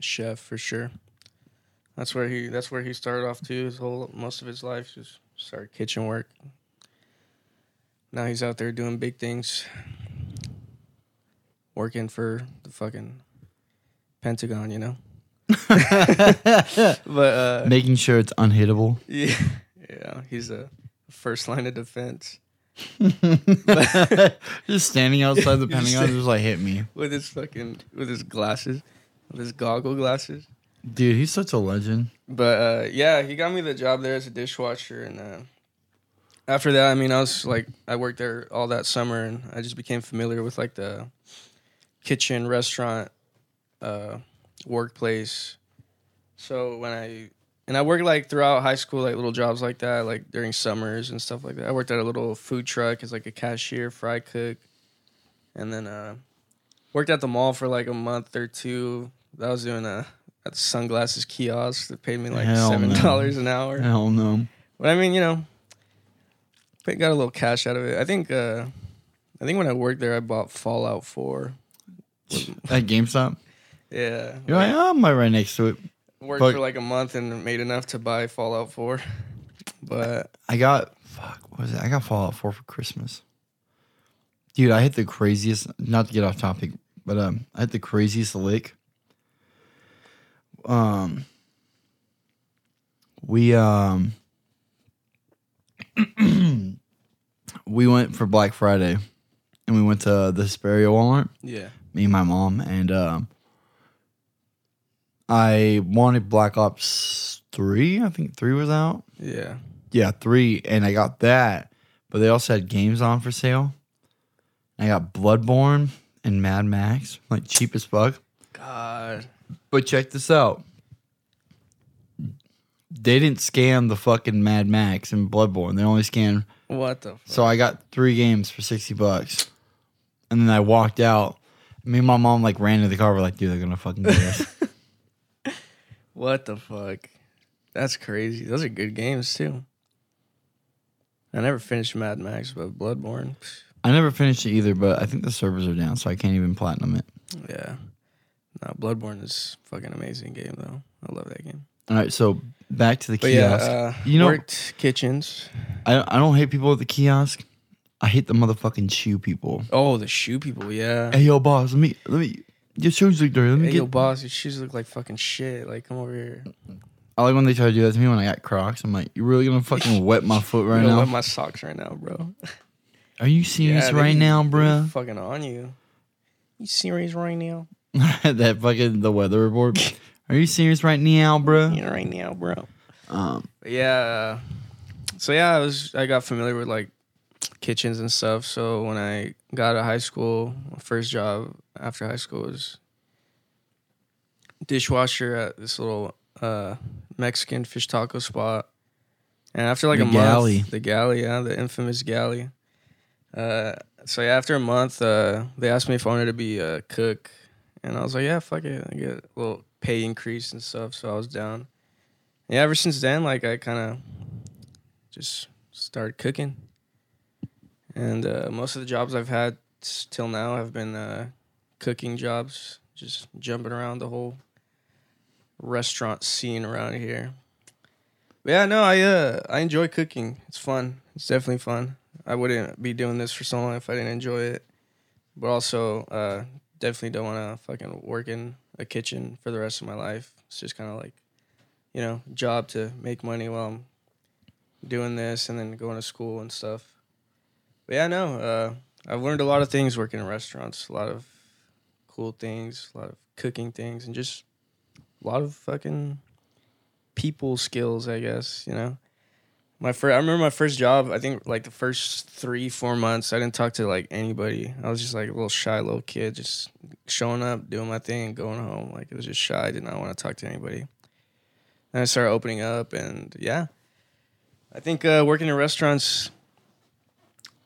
chef for sure. That's where he. That's where he started off too. His whole most of his life just started kitchen work. Now he's out there doing big things, working for the fucking Pentagon, you know. <laughs> But uh, Making sure it's unhittable. <laughs> yeah, yeah, he's a first line of defense <laughs> just standing outside the Pentagon, just like hit me, with his fucking with his glasses, with his goggle glasses. dude. He's such a legend. But uh, yeah, he got me the job there as a dishwasher, and uh, after that, I mean, I was like, I worked there all that summer, and I just became familiar with like the kitchen, restaurant, uh, workplace. So when I and I worked like throughout high school, like little jobs like that, like during summers and stuff like that. I worked at a little food truck as like a cashier, fry cook, and then uh, worked at the mall for like a month or two. I was doing a at the sunglasses kiosk that paid me like Hell seven no. dollars an hour. Hell no. But I mean, you know, got a little cash out of it. I think uh I think when I worked there I bought Fallout 4. <laughs> At GameStop, Yeah. you're like, oh, I'm right next to it. worked but- for like a month and made enough to buy Fallout 4. <laughs> But I got fuck. What was it? I got Fallout Four for Christmas. Dude, I hit the craziest. Not to get off topic, but um, I hit the craziest lick. Um, we um, <clears throat> we went for Black Friday, and we went to the Hesperia Walmart. yeah. Me and my mom, and um, I wanted Black Ops Three. I think three was out. Yeah. Yeah, three, and I got that. But they also had games on for sale. I got Bloodborne and Mad Max, like cheap as fuck. God. But check this out. They didn't scan the fucking Mad Max and Bloodborne. They only scanned. What the fuck? So I got three games for sixty bucks, and then I walked out. Me and my mom like ran to the car. We're like, dude, they're gonna fucking get us. <laughs> What the fuck? That's crazy. Those are good games too. I never finished Mad Max, but Bloodborne. I never finished it either, but I think the servers are down, so I can't even platinum it. Yeah. No, Bloodborne is fucking amazing game though. I love that game. All right, so back to the But yeah, kiosk. uh, You know- worked kitchens. I I don't hate people at the kiosk. I hate the motherfucking shoe people. Oh, the shoe people, yeah. Hey yo, boss, let me let me your shoes look dirty. Let me Hey, get. yo, boss, your shoes look like fucking shit. Like, come over here. I like when they try to do that to me when I got Crocs. I'm like, you really gonna fucking wet my <laughs> foot right you know, now? wet my socks right now, bro. <laughs> Are you serious they right be- now, they be bruh? Fucking on you. You serious right now? <laughs> that fucking the weather report. Are you serious right now, bruh? Yeah, right now, bro. Um, yeah. So yeah, I was I got familiar with like kitchens and stuff. So when I got out of high school, my first job after high school was dishwasher at this little uh, Mexican fish taco spot. And after like The a galley. month, the galley, yeah, the infamous galley. Uh, so yeah, after a month, uh, they asked me if I wanted to be a cook, and I was like, yeah, fuck it, I get a little pay increase and stuff. So I was down. Yeah, ever since then, like I kind of just started cooking, and uh, most of the jobs I've had till now have been uh, cooking jobs, just jumping around the whole restaurant scene around here. But yeah, no, I uh I enjoy cooking. It's fun. It's definitely fun. I wouldn't be doing this for so long if I didn't enjoy it. But also, uh, definitely don't want to fucking work in a kitchen for the rest of my life. It's just kind of like, you know, job to make money while I'm doing this and then going to school and stuff. But yeah, no, uh, I've learned a lot of things working in restaurants. A lot of cool things, a lot of cooking things, and just a lot of fucking people skills, I guess. You know, my first, I remember my first job. I think like the first three, four months, I didn't talk to like anybody. I was just like a little shy little kid, just showing up, doing my thing, and going home. Like it was just shy. I did not want to talk to anybody. Then I started opening up, and yeah, I think uh, working in restaurants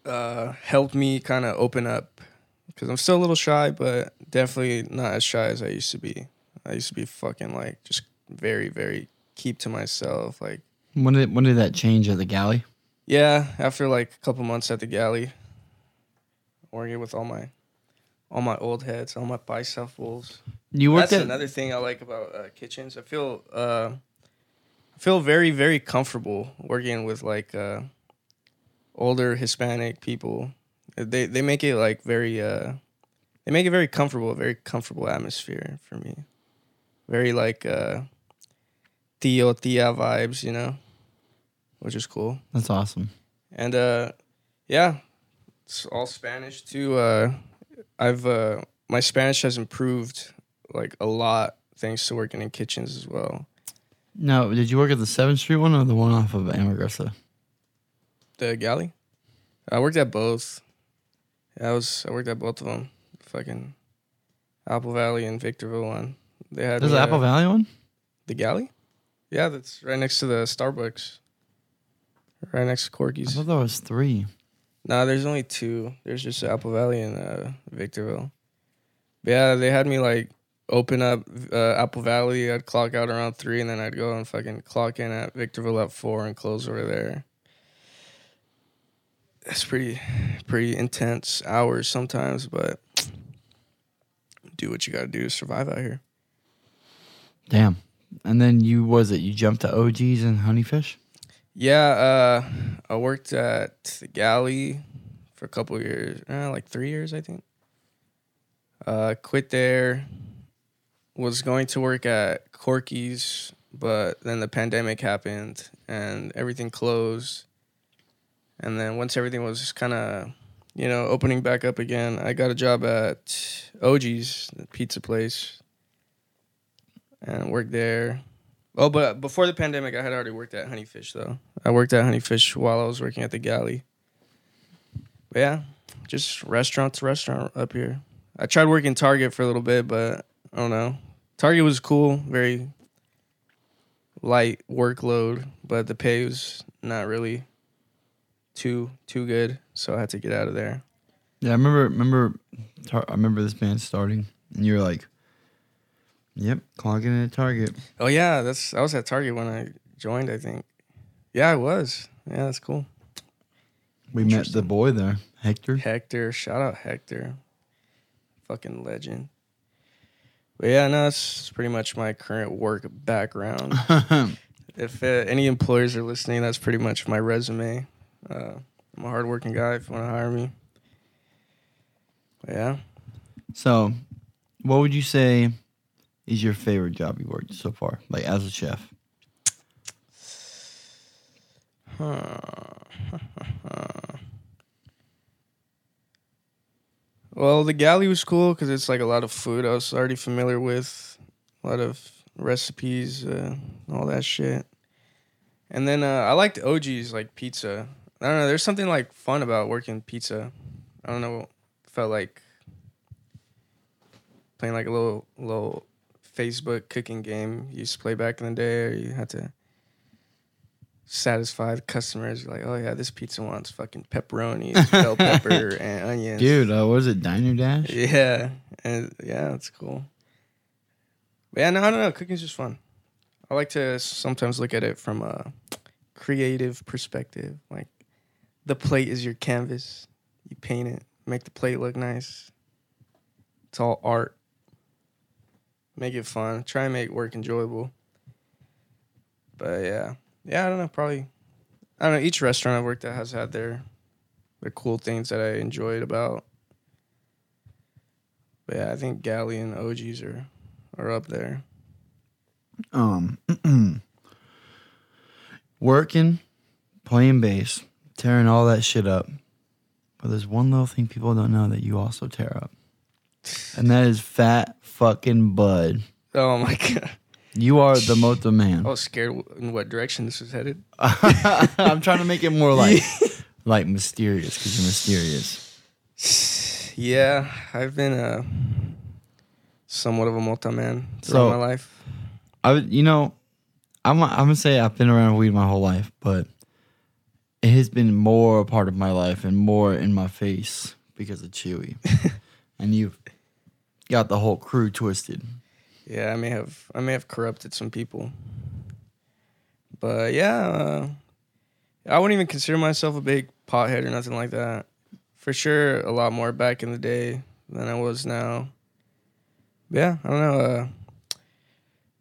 uh, helped me kind of open up because I'm still a little shy, but definitely not as shy as I used to be. I used to be fucking like just very, very keep to myself. Like, When did when did that change at the galley? yeah, after like a couple months at the galley, working with all my all my old heads, all my bicep wolves. You worked That's at another thing I like about uh, kitchens. I feel uh, I feel very very comfortable working with like uh, older Hispanic people. They they make it like very uh, they make it very comfortable, a very comfortable atmosphere for me. Very like uh, tio tia vibes, you know, which is cool. That's awesome. And uh yeah, it's all Spanish too. Uh I've uh my Spanish has improved like a lot thanks to working in kitchens as well. No, did you work at the Seventh Street one or the one off of Amargosa? The galley? I worked at both. I was I worked at both of them. Fucking Apple Valley and Victorville one. They had There's the uh, Apple Valley one. the galley? Yeah, that's right next to the Starbucks. Right next to Corky's. I thought there was three. Nah, there's only two. There's just Apple Valley and uh, Victorville. But yeah, they had me like open up uh, Apple Valley. I'd clock out around three, and then I'd go and fucking clock in at Victorville at four and close over there. It's pretty, pretty intense hours sometimes, but do what you got to do to survive out here. Damn. And then you was it? You jumped to OGs and Honeyfish. Yeah, uh, I worked at the galley for a couple years, uh, like three years, I think. Uh, quit there. Was going to work at Corky's, but then the pandemic happened and everything closed. And then once everything was kind of, you know, opening back up again, I got a job at OG's, the pizza place, and worked there. Oh, but before the pandemic, I had already worked at Honeyfish though. I worked at Honeyfish while I was working at the galley. But yeah, just restaurant to restaurant up here. I tried working Target for a little bit, but I don't know. Target was cool, very light workload, but the pay was not really too too good, so I had to get out of there. Yeah, I remember. Remember, I remember this band starting, and you were like, "Yep, clogging in at Target." Oh yeah, that's I was at Target when I joined. I think. Yeah, I was. Yeah, that's cool. We met the boy there, Hector. Hector, shout out Hector, fucking legend. But yeah, no, that's pretty much my current work background. <laughs> if uh, any employers are listening, that's pretty much my resume. Uh, I'm a hardworking guy. If you want to hire me, but yeah. so, what would you say is your favorite job you worked so far, like as a chef? <laughs> Well, the galley was cool because it's like a lot of food I was already familiar with, a lot of recipes, uh, all that shit. And then uh, I liked OG's like pizza. I don't know. There's something like fun about working pizza. I don't know. Felt like playing like a little little Facebook cooking game you used to play back in the day. Or you had to satisfy the customers. Like, oh yeah, this pizza wants fucking pepperoni, <laughs> bell pepper, and onions. Dude, uh, what was it Diner Dash? Yeah, and yeah, that's cool. But yeah, no, I don't know. Cooking's just fun. I like to sometimes look at it from a creative perspective. Like, the plate is your canvas. You paint it, make the plate look nice. It's all art. Make it fun. Try and make work enjoyable. But yeah, yeah, I don't know. Probably, I don't know. Each restaurant I've worked at has had their their cool things that I enjoyed about. But yeah, I think Galley and OGs are are up there. Um, <clears throat> working, playing bass, tearing all that shit up. But there's one little thing people don't know that you also tear up. And that is fat fucking bud. Oh my god. You are the mota man. I was scared in what direction this was headed. <laughs> I'm trying to make it more like <laughs> like mysterious because you're mysterious. Yeah, I've been uh, somewhat of a mota man throughout So- my life. I would, you know, I'm I'm gonna say I've been around weed my whole life, but it has been more a part of my life and more in my face because of Chewy, <laughs> and you've got the whole crew twisted. Yeah, I may have I may have corrupted some people, but yeah, uh, I wouldn't even consider myself a big pothead or nothing like that. For sure, a lot more back in the day than I was now. Yeah, I don't know. Uh,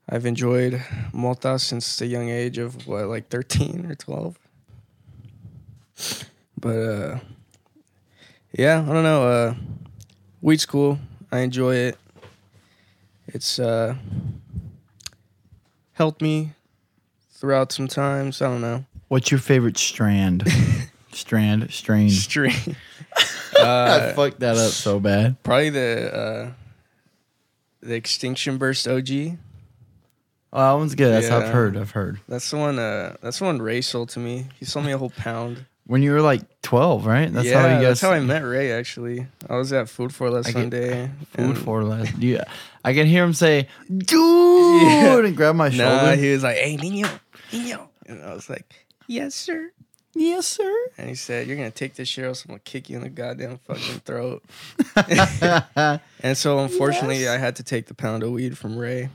I've enjoyed mota since the young age of what, like thirteen or twelve. But uh, yeah, I don't know. Uh, weed's cool. I enjoy it it's uh helped me throughout some times. I don't know. What's your favorite strand? <laughs> strand, strain. String. <laughs> I uh, fucked that up so bad. probably the uh the Extinction Burst OG. Oh, that one's good. That's I've heard. I've heard. That's the one. Uh, that's the one Ray sold to me. He sold me a whole pound. When you were like 12, right? That's yeah, how you guys. that's how I met Ray. Actually, I was at Food for Less I one day. Food for less. <laughs> Yeah, I can hear him say, "Dude," Yeah. and grab my shoulder. Nah, he was like, "Hey, Nino, Nino," and I was like, "Yes, sir." yes, sir. And he said, "You're gonna take this shit, or else I'm gonna kick you in the goddamn fucking throat." <laughs> And so unfortunately Yes. I had to take the pound of weed from Ray.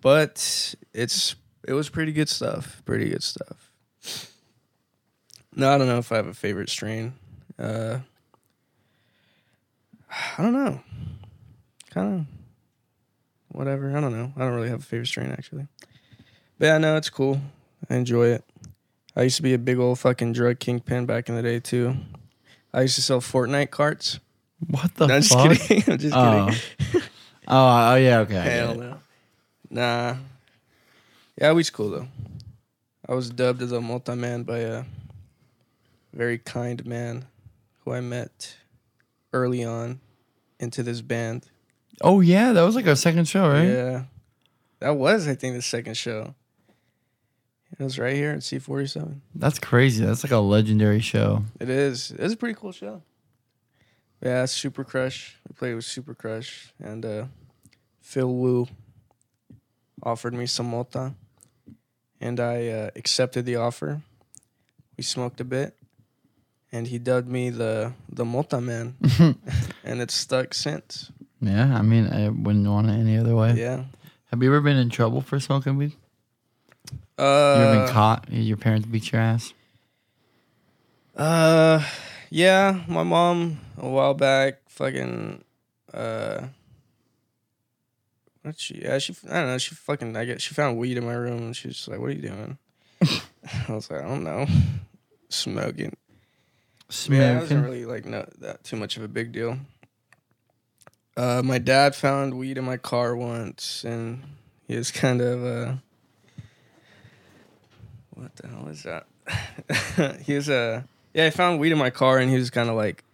But it's it was pretty good stuff. Pretty good stuff. No, I don't know if I have a favorite strain. Uh I don't know. Kind of whatever. I don't know. I don't really have a favorite strain actually. But yeah, no, it's cool. I enjoy it. I used to be a big old fucking drug kingpin back in the day too. I used to sell Fortnite carts. what the No, I'm just fuck? kidding. <laughs> I'm just Oh. kidding. Oh, oh yeah, okay. Hell no. Nah. Yeah, weed's cool though. I was dubbed as a mota man by a very kind man who I met early on into this band. Oh yeah, that was like our second show, right? Yeah. That was, I think, the second show. It was right here at C forty seven. That's crazy. That's like a legendary show. It is. It's a pretty cool show. Yeah, Super Crush. We played with Super Crush and uh, Phil Wu offered me some mota, and I uh, accepted the offer. We smoked a bit, and he dubbed me the the mota man, <laughs> <laughs> and it's stuck since. Yeah, I mean, I wouldn't want it any other way. Yeah. Have you ever been in trouble for smoking weed? You Uh, ever been caught? Your parents beat your ass? Uh, yeah, my mom a while back, fucking, uh, what she? Yeah, she. I don't know. She fucking. I guess she found weed in my room, and she was just like, "What are you doing?" <laughs> I was like, "I don't know, smoking." But Yeah, it wasn't really like no that too much of a big deal. Uh, my dad found weed in my car once, and he was kind of uh, what the hell is that? <laughs> he was uh, yeah, he found weed in my car, and he was kind of like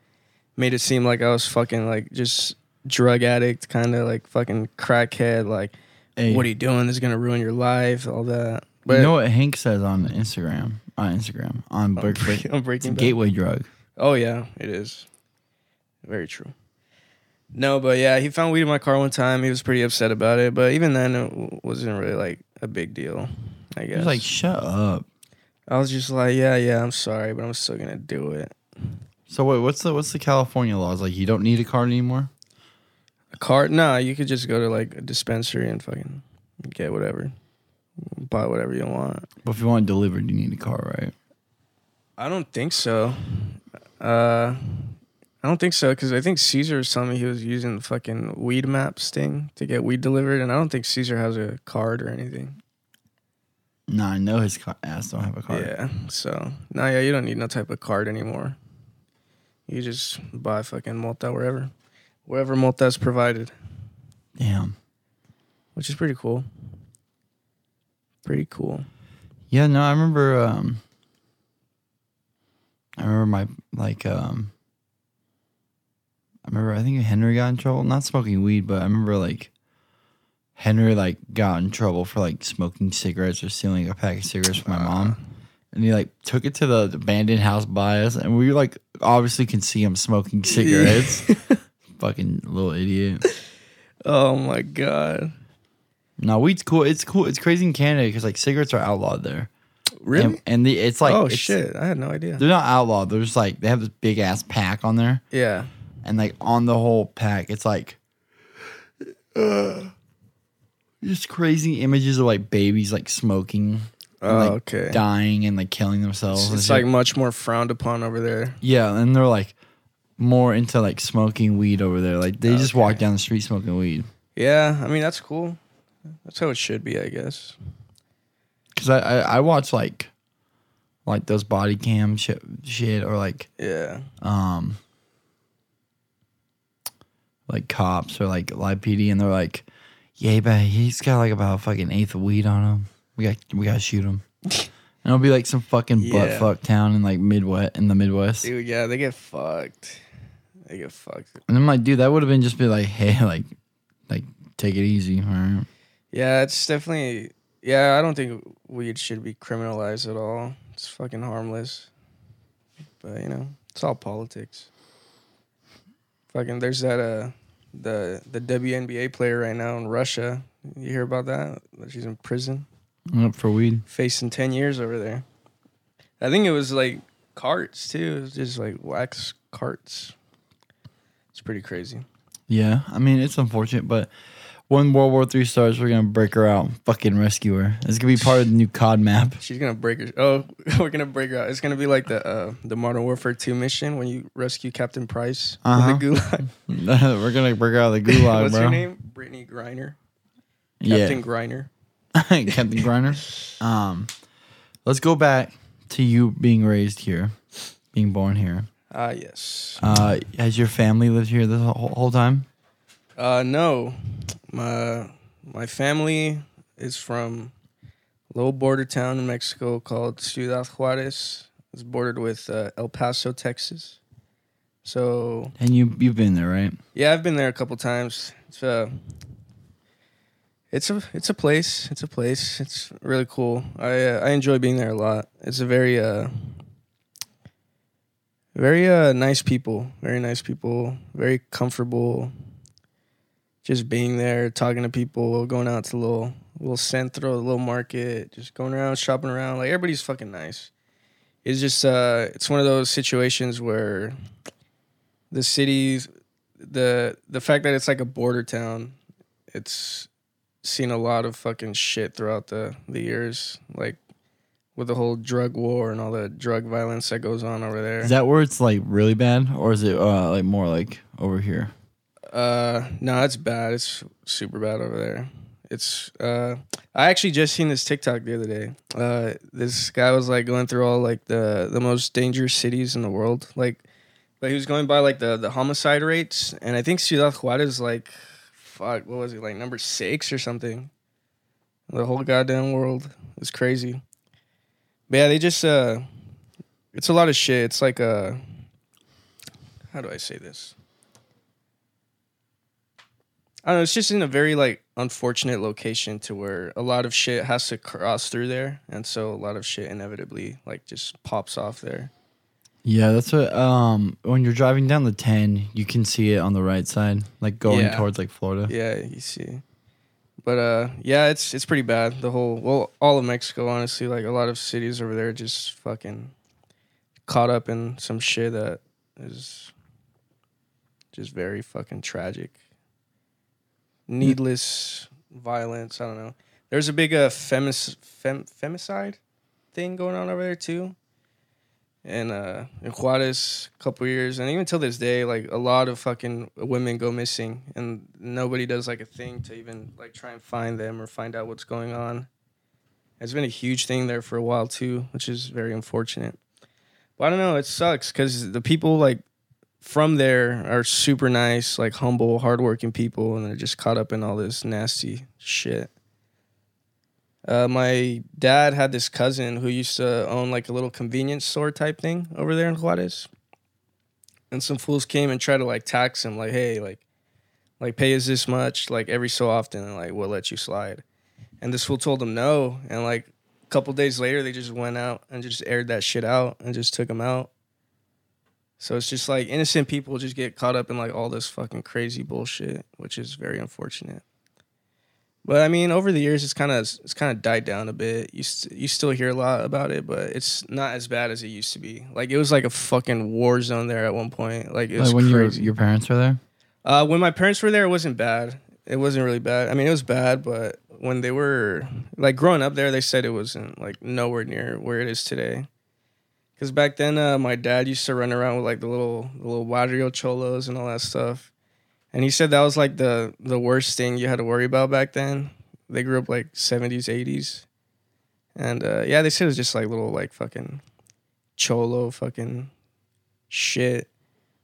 made it seem like I was fucking like just drug addict, kind of like fucking crackhead. Like, Hey, what are you doing? This is gonna ruin your life, all that. But you know what Hank says on Instagram? On Instagram, on Break, break- a breaking Bad. gateway drug. Oh yeah, it is. Very true. No, but yeah, he found weed in my car one time. He was pretty upset about it, but even then, it w- wasn't really like a big deal. I He guess. was like, "Shut up." I was just like, yeah, yeah, I'm sorry, but I'm still gonna do it. So wait, what's the what's the California laws? Like, you don't need a card anymore. A cart? No, you could just go to like a dispensary and fucking get whatever, buy whatever you want. But if you want it delivered, you need a car, right? I don't think so. Uh, I don't think so because I think Caesar was telling me he was using the fucking Weedmaps thing to get weed delivered, and I don't think Caesar has a card or anything. No, I know his car- ass don't have a card. Yeah, so no, yeah, you don't need no type of card anymore. You just buy fucking mota wherever, wherever mota is provided, Damn. which is pretty cool. Pretty cool. Yeah, no, I remember. Um, I remember my like. Um, I remember. I think Henry got in trouble, not smoking weed, but I remember like Henry like got in trouble for like smoking cigarettes or stealing a pack of cigarettes from my mom, and he like took it to the abandoned house by us, and we like obviously can see him smoking <laughs> cigarettes. Fucking little idiot. Oh my god. No, weed's cool. It's cool. It's crazy in Canada because like cigarettes are outlawed there. Really? And, and the, it's like oh it's- shit! I had no idea. They're not outlawed. They're just like they have this big ass pack on there, Yeah. and like on the whole pack, it's like uh, <sighs> just crazy images of like babies like smoking, and, Oh, okay. dying and like killing themselves. It's, it's like much more frowned upon over there. yeah, and they're like more into like smoking weed over there. Like they just walk down the street smoking weed. Yeah, I mean that's cool. That's how it should be, I guess. Cause I I, I watch like like those body cam shit, shit or like Yeah. um like cops or like live PD and they're like, yeah, but he's got like about a fucking eighth of weed on him. We got we gotta shoot him. <laughs> and it'll be like some fucking butt Yeah. fuck town in like Midwest in the Midwest. Dude, yeah, they get fucked. They get fucked. And I'm like, dude, that would have been just be like, <laughs> hey, like, like take it easy, all right? Yeah, it's definitely yeah, I don't think weed should be criminalized at all. It's fucking harmless. But you know, it's all politics. Fucking there's that uh the the WNBA player right now in Russia. You hear about that? That She's in prison. Up for weed. facing 10 years over there. I think it was like carts too. It was just like wax carts. It's pretty crazy. Yeah, I mean it's unfortunate, but when World War Three starts, we're gonna break her out, fucking rescue her. It's gonna be part of the new COD map. <laughs> She's gonna break her. Oh, <laughs> we're gonna break her out. It's gonna be like the uh, the Modern Warfare 2 mission when you rescue Captain Price Uh-huh. the <laughs> gulag. we're gonna break her out of the gulag, What's bro. her name? Brittney Griner. Yeah, Captain Griner. Captain Griner. Um, let's go back to you being raised here, being born here. Ah, yes. Uh, has your family lived here the whole, whole time? Uh, no, my my family is from a little border town in Mexico called Ciudad Juarez. It's bordered with uh, El Paso, Texas. So And you you've been there, right? yeah, I've been there a couple times. It's a it's a it's a place. It's a place. It's really cool. I uh, I enjoy being there a lot. It's a very uh very uh nice people. Very nice people. Very comfortable. Just being there, talking to people, going out to little little centro, little market, just going around, shopping around. Like everybody's fucking nice. It's just uh it's one of those situations where the cities the the fact that it's like a border town, it's seen a lot of fucking shit throughout the the years, like with the whole drug war and all the drug violence that goes on over there. Is that where it's like really bad, or is it uh, like more like over here? Uh, no, it's bad. It's super bad over there. It's uh, I actually just seen this TikTok the other day. Uh, this guy was like going through all like the the most dangerous cities in the world, like, but he was going by like the the homicide rates, and I think Ciudad Juarez is like, fuck, what was it like number six or something? The whole goddamn world is crazy. But yeah, they just uh, it's a lot of shit. It's like uh, how do I say this? I don't know. It's just in a very like unfortunate location to where a lot of shit has to cross through there, and so a lot of shit inevitably like just pops off there. Yeah, that's what. Um, when you're driving down the ten, you can see it on the right side, like going Yeah. towards like Florida. Yeah, you see. But uh, yeah, it's it's pretty bad. The whole well, all of Mexico, honestly, like a lot of cities over there, just fucking caught up in some shit that is just very fucking tragic. Needless violence. I don't know. There's a big uh femis fem, femicide thing going on over there too. And uh in Juarez a couple years and even till this day, like a lot of fucking women go missing and nobody does like a thing to even like try and find them or find out what's going on. It's been a huge thing there for a while too, which is very unfortunate. But I don't know, it sucks because the people like from there are super nice, like humble, hardworking people, and they're just caught up in all this nasty shit. Uh, my dad had this cousin who used to own like a little convenience store type thing over there in Juarez. And some fools came and tried to like tax him, like, hey, like, like pay us this much, like every so often, and like we'll let you slide. And this fool told him no, and like a couple days later, they just went out and just aired that shit out and just took him out. So it's just like innocent people just get caught up in like all this fucking crazy bullshit, which is very unfortunate. But I mean, over the years, it's kind of it's kind of died down a bit. You st- you still hear a lot about it, but it's not as bad as it used to be. Like it was like a fucking war zone there at one point. Like it was Like when your your parents were there. Uh, when my parents were there, it wasn't bad. It wasn't really bad. I mean, it was bad, but when they were like growing up there, they said it wasn't like nowhere near where it is today. Because back then, uh, my dad used to run around with like the little the little barrio cholos and all that stuff, and he said that was like the the worst thing you had to worry about back then. They grew up like seventies, eighties, and uh, yeah, they said it was just like little like fucking cholo fucking shit.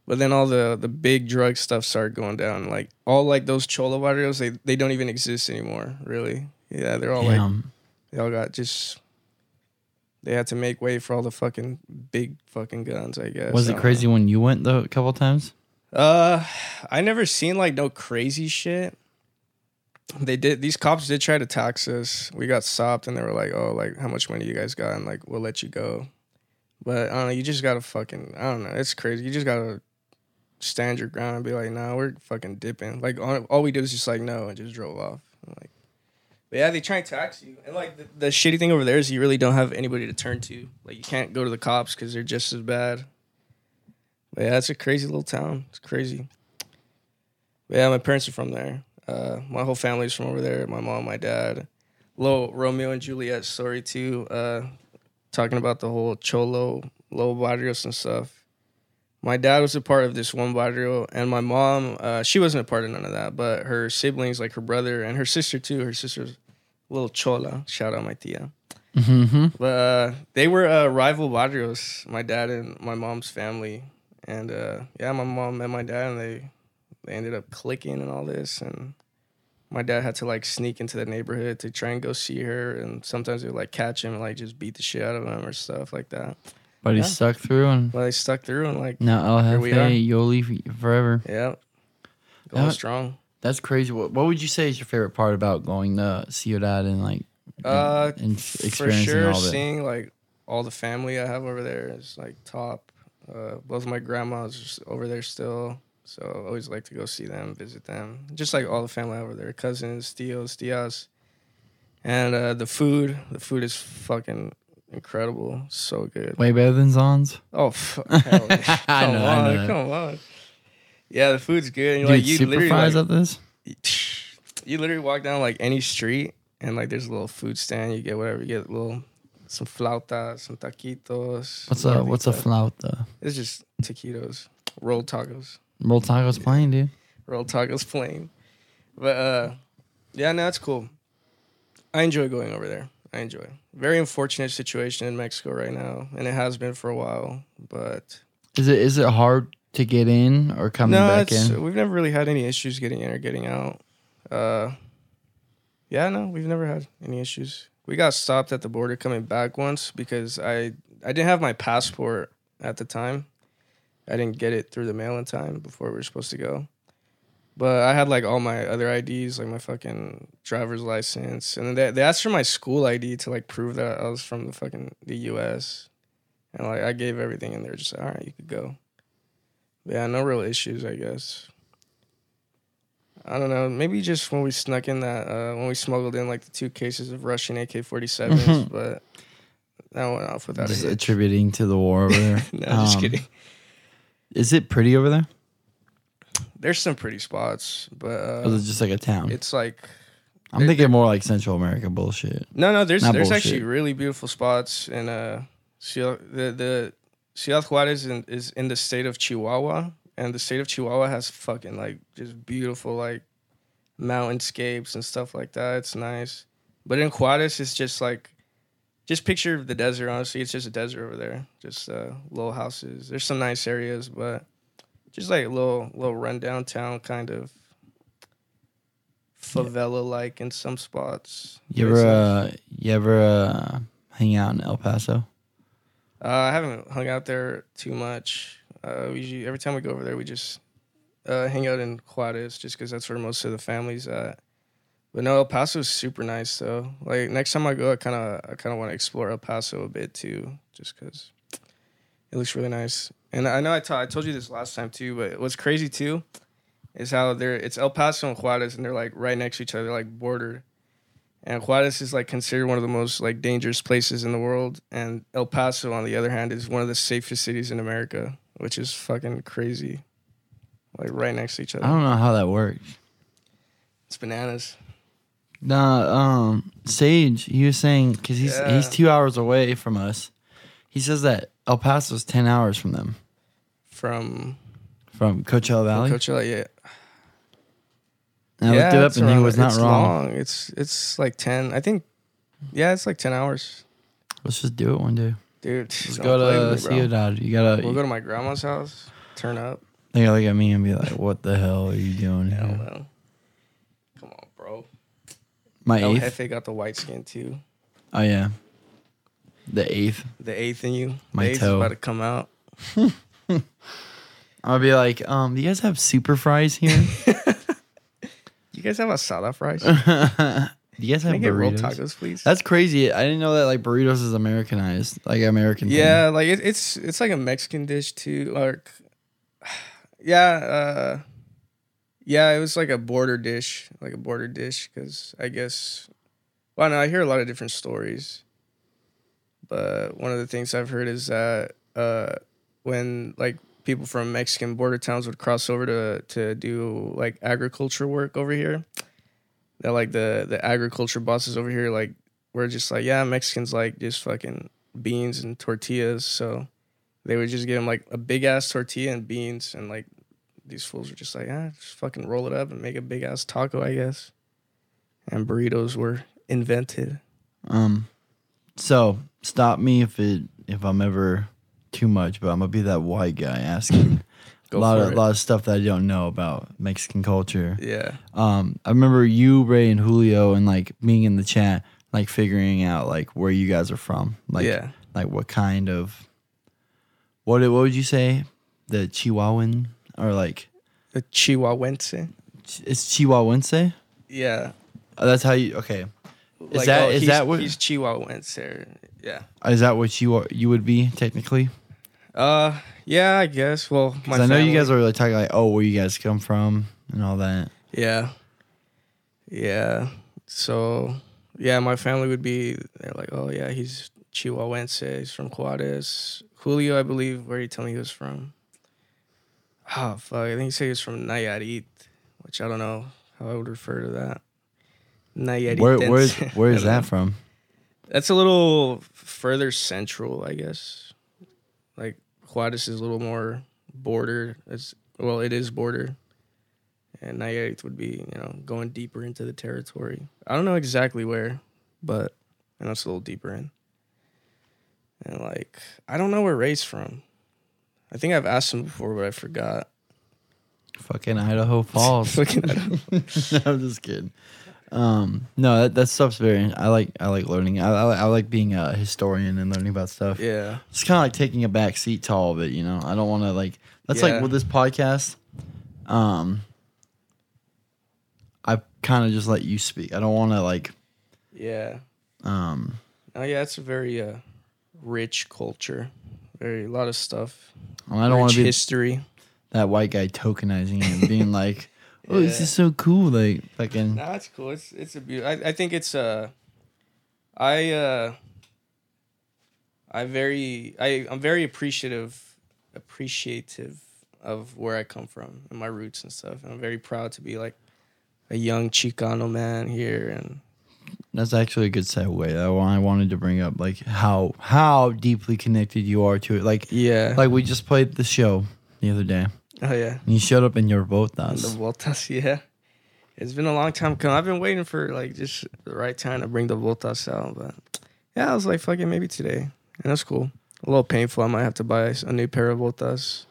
But then all the the big drug stuff started going down. Like all like those cholo barrios, they they don't even exist anymore. Really, yeah, they're all like Damn. they all got just. They had to make way for all the fucking big fucking guns. I guess. was it crazy when you went the couple times? Uh, I never seen like no crazy shit. They did. These cops did try to tax us. We got stopped, and they were like, "Oh, like how much money you guys got?" And like, we'll let you go. But I don't know. You just gotta fucking. I don't know. It's crazy. You just gotta stand your ground and be like, "Nah, we're fucking dipping." Like all, all we did was just like no, and just drove off. I'm like, but yeah, they try and tax you. And like the, the shitty thing over there is you really don't have anybody to turn to. Like you can't go to the cops because they're just as bad. But yeah, it's a crazy little town. It's crazy. But yeah, my parents are from there. Uh, my whole family's from over there. My mom, my dad. Little Romeo and Juliet story too. Uh, talking about the whole cholo, low barrios and stuff. My dad was a part of this one barrio, and my mom, uh, she wasn't a part of none of that. But her siblings, like her brother and her sister too. Her sister's little chola. Shout out my tia. Mm-hmm. But uh, they were uh, rival barrios, my dad and my mom's family. And uh, yeah, my mom met my dad, and they they ended up clicking and all this. And my dad had to like sneak into the neighborhood to try and go see her. And sometimes they would like catch him and like just beat the shit out of him or stuff like that. But he stuck through, and But they stuck through and like, now El Here we are. Jefe, Yoli forever. yeah, going Yeah. strong. That's crazy. What What would you say is your favorite part about going to Ciudad and like Uh, and for experiencing sure, all that? seeing like all the family I have over there is like top. Uh, both my grandmas over there still, so I always like to go see them, visit them. Just like all the family over there, cousins, tios, tias, and uh, the food. The food is fucking incredible, so good. Way better than Zon's. Oh, fuck, hell yeah. come <laughs> I know, I on, know come on. Yeah, the food's good. And Dude, like you literally like, at this. you literally walk down like any street and like there's a little food stand. You get whatever. You get a little some flautas, some taquitos. What's a What's a flauta? It's just taquitos, rolled tacos, Roll tacos plain, dude. rolled tacos <laughs> plain. But uh, yeah, no, it's cool. I enjoy going over there. I enjoy. Very unfortunate situation in Mexico right now, and it has been for a while. But Is it Is it hard to get in or coming no, back in? we've never really had any issues getting in or getting out. Uh, yeah, no, we've never had any issues. We got stopped at the border coming back once because I I didn't have my passport at the time. I didn't get it through the mail in time before we were supposed to go. But I had like all my other IDs, like my fucking driver's license, and then they, they asked for my school ID to like prove that I was from the fucking the U.S. And like I gave everything, and they were just like, all right, you could go. Yeah, no real issues, I guess. I don't know. Maybe just when we snuck in that, uh, when we smuggled in like the two cases of Russian AK 47s, Mhm. but that went off without Just a attributing to the war over there. <laughs> no, just Um, kidding. Is it pretty over there? There's some pretty spots, but or uh, is it just like a town? it's like I'm thinking more like Central America bullshit. no, no. There's Not there's bullshit. actually really beautiful spots in uh, Ciudad, the the Ciudad Juarez in, is in the state of Chihuahua, and the state of Chihuahua has fucking like just beautiful like mountainscapes and stuff like that. It's nice, but in Juarez, it's just like just picture the desert. Honestly, it's just a desert over there. Just uh, little houses. There's some nice areas, but just like a little little rundown town kind of favela like in some spots. You ever uh, you ever uh, hang out in El Paso? Uh, I haven't hung out there too much. Uh, we usually, every time we go over there, we just uh, hang out in Juarez, just because that's where most of the family's at. But no, El Paso is super nice though. Like next time I go, I kind of I kind of want to explore El Paso a bit too, just because it looks really nice. And I know I told you this last time too, but what's crazy too is how they're it's El Paso and Juarez, and they're like right next to each other, like border. And Juarez is like considered one of the most like dangerous places in the world, and El Paso, on the other hand, is one of the safest cities in America, which is fucking crazy. Like right next to each other. I don't know how that works. it's bananas. Nah, um, Sage, he was saying because he's Yeah. he's two hours away from us. He says that El Paso's ten hours from them, From from Coachella Valley. Coachella, yeah, I yeah, looked it up, and he was not it's wrong. Long. It's it's like ten. I think, yeah, it's like ten hours, Let's just do it one day. dude. Let's go to me, bro. Ciudad. You gotta. We'll go to my grandma's house, turn up. they gotta look at me and be like, "What the hell are you doing Hell here?" no. Come on, bro. My El eighth. Jefe got the white skin too. Oh yeah, the eighth. The eighth in you. My the eighth toe. is about to come out. <laughs> I'll be like, um, do you guys have super fries here? <laughs> You guys have asada fries? do <laughs> you guys Can I have get rolled burritos? tacos, please? That's crazy. I didn't know that like burritos is Americanized, like American. thing. yeah, like it, it's it's like a Mexican dish too. Like, <sighs> yeah, uh, yeah, it was like a border dish, like a border dish, because I guess. Well, no, I hear a lot of different stories, but one of the things I've heard is that uh, when like people from Mexican border towns would cross over to to do like agriculture work over here, that like the the agriculture bosses over here like were just like, yeah, Mexicans like just fucking beans and tortillas, so they would just give them like a big ass tortilla and beans, and like these fools were just like, ah, just fucking roll it up and make a big ass taco, I guess. And burritos were invented. Um, so stop me if it if I'm ever too much, but I'm gonna be that white guy asking <laughs> a lot of it. lot of stuff that I don't know about Mexican culture. Yeah, Um, I remember you, Ray, and Julio, and like being in the chat, like figuring out like where you guys are from, like yeah, like what kind of what what would you say the Chihuahuan or like the Chihuahuense. it's Chihuahuense? Yeah, Oh, that's how you okay. Is Like, that oh, is that what he's Chihuahuense? Or, yeah. is that what you are, you would be technically? Uh, yeah, I guess. Well, my Because I know you family- guys are like talking like, oh, where you guys come from and all that. Yeah. Yeah. So, yeah, my family would be, they're like, oh, yeah, he's Chihuahuense. He's from Juarez. Julio, I believe, where he told me he was from. Oh, fuck. I think he said he was from Nayarit, which I don't know how I would refer to that. Nayarit. Where where's where is <laughs> that from? That's a little further central, I guess. Like Juarez is a little more border. It's well, it is border, and Nayarit would be you know going deeper into the territory. I don't know exactly where, but I know it's a little deeper in. And like I don't know where Ray's from. I think I've asked him before, but I forgot. Fucking Idaho Falls. <laughs> Fucking- <laughs> no, I'm just kidding. Um, no, that, that stuff's very. I like I like learning. I, I, I like being a historian and learning about stuff. yeah, It's kind of like taking a back seat to all of it. You know, I don't want to like. That's Yeah. like with this podcast. Um, I kind of just let you speak. I don't want to like. yeah. Um, Oh yeah, it's a very uh, rich culture. Very a lot of stuff. I don't want Rich to be history. that white guy tokenizing it and being <laughs> like, "Oh, this is so cool!" Like fucking. No, it's cool. It's it's a beauty. I, I think it's uh, I uh, I very I I'm very appreciative appreciative of where I come from and my roots and stuff. And I'm very proud to be like a young Chicano man here and That's actually a good segue. I I wanted to bring up like how how deeply connected you are to it. Like yeah. like we just played the show the other day. Oh yeah. And you showed up in your And botas. the Voltas, <laughs> yeah. It's been a long time coming. I've been waiting for like just the right time to bring the Voltas out, but yeah, I was like, fucking maybe today, and that's cool. A little painful. I might have to buy a new pair of Voltas.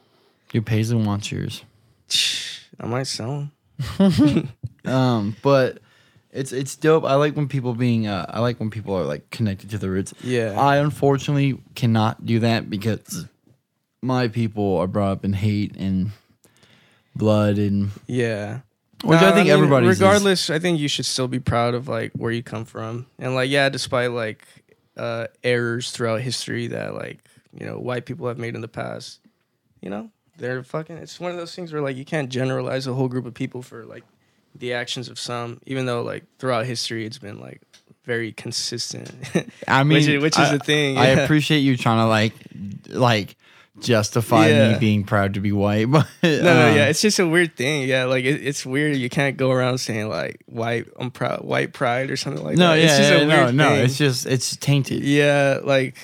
Your Paisley wants yours. <sighs> I might sell them. <laughs> <laughs> Um, but It's it's dope. I like when people being uh, I like when people are like connected to the roots. Yeah. I unfortunately cannot do that because my people are brought up in hate and blood and Yeah. which Nah, I think mean, everybody's is- regardless, I think you should still be proud of like where you come from. And like yeah, despite like uh errors throughout history that like, you know, white people have made in the past, you know, they're fucking it's one of those things where like you can't generalize a whole group of people for like the actions of some, even though like throughout history it's been like very consistent. I <laughs> mean, which is, which is I, the thing. I yeah. <laughs> appreciate you trying to like like justify Yeah. me being proud to be white, <laughs> but No, no, um, yeah, it's just a weird thing. Yeah, like it, it's weird. You can't go around saying like white, I'm proud, white pride or something like no, that. yeah, it's just yeah, a no, weird no, thing. it's just it's tainted. yeah, like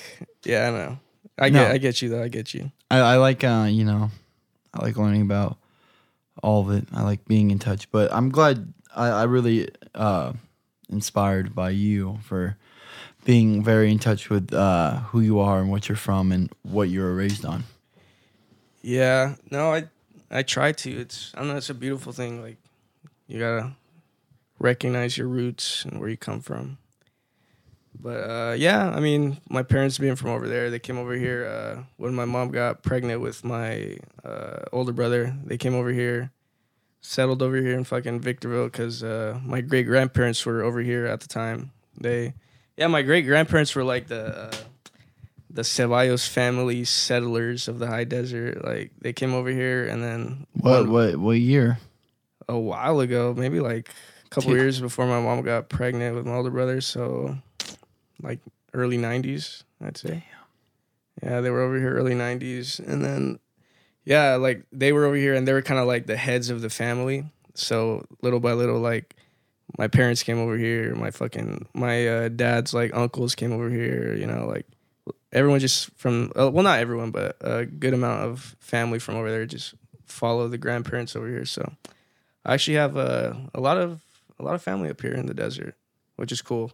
yeah, I know. I No. get, I get you though. I get you. I, I like uh, you know, I like learning about all of it. I like being in touch, but I'm glad I, I really uh inspired by you for being very in touch with uh who you are and what you're from and what you were raised on. Yeah, no, I I try to. It's I know. It's a beautiful thing. Like you gotta recognize your roots and where you come from. But uh, yeah, I mean, my parents being from over there, they came over here uh, when my mom got pregnant with my uh, older brother. They came over here, settled over here in fucking Victorville because uh, my great grandparents were over here at the time. They, yeah, my great grandparents were like the uh, the Ceballos family settlers of the high desert. Like they came over here and then What one- what what year? a while ago, maybe like a couple Dude. years before my mom got pregnant with my older brother. So, like early '90s, I'd say. Yeah, they were over here early '90s, and then yeah, like they were over here, and they were kind of like the heads of the family. So little by little, like my parents came over here, my fucking my uh, dad's like uncles came over here. You know, like everyone just from uh, well, not everyone, but a good amount of family from over there just follow the grandparents over here. So. I actually have a a lot of a lot of family up here in the desert, which is cool.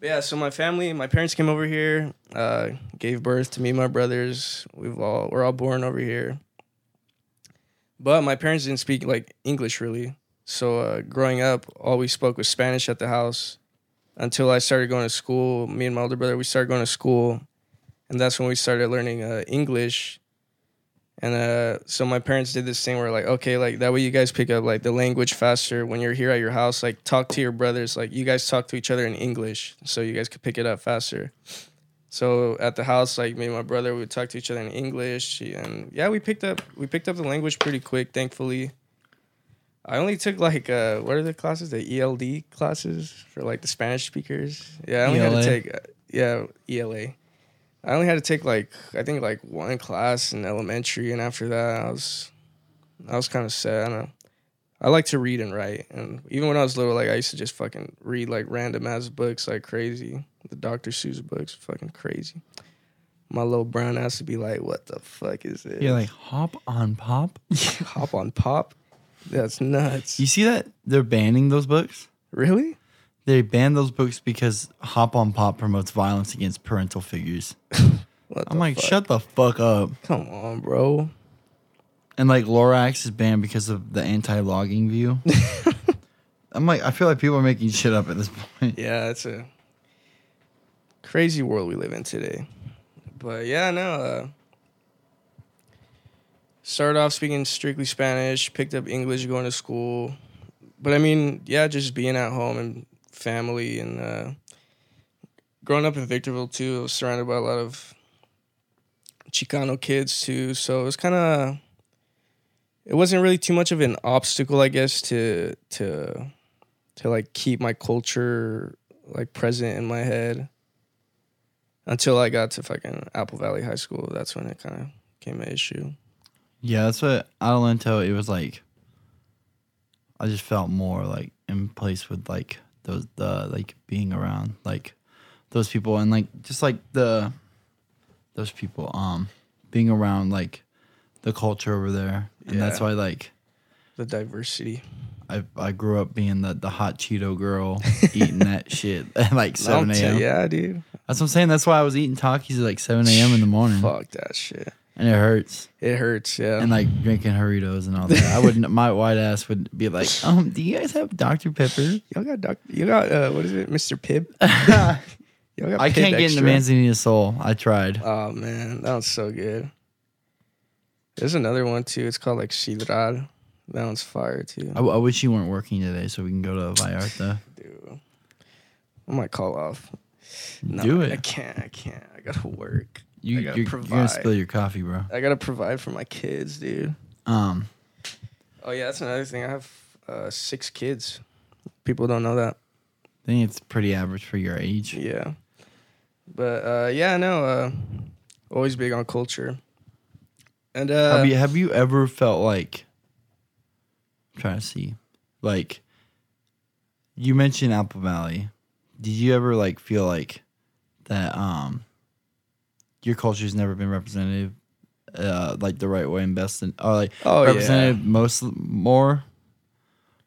But yeah, so my family, my parents came over here, uh, gave birth to me and my brothers. We've all we're all born over here. But my parents didn't speak like English really. So uh, growing up, all we spoke was Spanish at the house until I started going to school. Me and my older brother, we started going to school, and that's when we started learning uh, English. And uh, so my parents did this thing where like, okay, like that way you guys pick up like the language faster when you're here at your house. Like talk to your brothers, like you guys talk to each other in English, so you guys could pick it up faster. So at the house, like me and my brother, we would talk to each other in English, and yeah, we picked up we picked up the language pretty quick, thankfully. I only took like uh, what are the classes? The ELD classes for like the Spanish speakers. Yeah, I only had to take uh, yeah ELA. I only had to take like I think like one class in elementary, and after that, I was I was kind of sad. I don't know. I like to read and write, and even when I was little, like I used to just fucking read like random ass books like crazy. The Dr. Seuss books, fucking crazy. My little brown ass would be like, "What the fuck is this?" You're like hop on pop. <laughs> hop on pop. That's nuts. You see that they're banning those books? really? They banned those books because Hop on Pop promotes violence against parental figures. <laughs> I'm like, fuck? shut the fuck up. Come on, bro. And like Lorax is banned because of the anti-logging view. <laughs> I'm like, I feel like people are making shit up at this point. Yeah, it's a crazy world we live in today. But yeah, no. Uh, started off speaking strictly Spanish, picked up English going to school. But I mean, yeah, just being at home and family and uh, growing up in Victorville too, I was surrounded by a lot of Chicano kids too. So it was kind of, it wasn't really too much of an obstacle, I guess, to to to like keep my culture like present in my head until I got to fucking Apple Valley High School. That's when it kind of became an issue. Yeah, that's what Adelanto. It was like, I just felt more like in place with like those the like being around like those people and like just like the those people um being around like the culture over there and that's why like The diversity. I I grew up being the the hot Cheeto girl <laughs> eating that shit at like seven I'm a.m. Yeah, dude. That's what I'm saying. That's why I was eating Takis at like seven a.m. in the morning. Fuck that shit. And it hurts. It hurts. Yeah. And like drinking Jarritos and all that. I wouldn't. My white ass would be like, um, do you guys have Dr Pepper? Y'all got doc- you got uh, what is it, Mr. Pibb? <laughs> Y'all got I Pibb can't get into Extra? Manzanita Sol. I tried. Oh man, that was so good. There's another one too. It's called like Sidral. That one's fire too. I, I wish you weren't working today so we can go to Vallarta. <laughs> Dude, I might call off. No, Do it. I can't. I can't. I gotta work. You, I you're, you're gonna provide. spill your coffee, bro. I gotta provide for my kids, dude. Um, Oh yeah, that's another thing. I have uh, six kids. People don't know that. I think it's pretty average for your age. Yeah, but uh, yeah, no. Uh, always big on culture. And uh, have you have you ever felt like? I'm trying to see, like. You mentioned Apple Valley. Did you ever like feel like that? Um, your culture's never been represented, uh, like the right way and best, in, or like oh represented yeah, most more.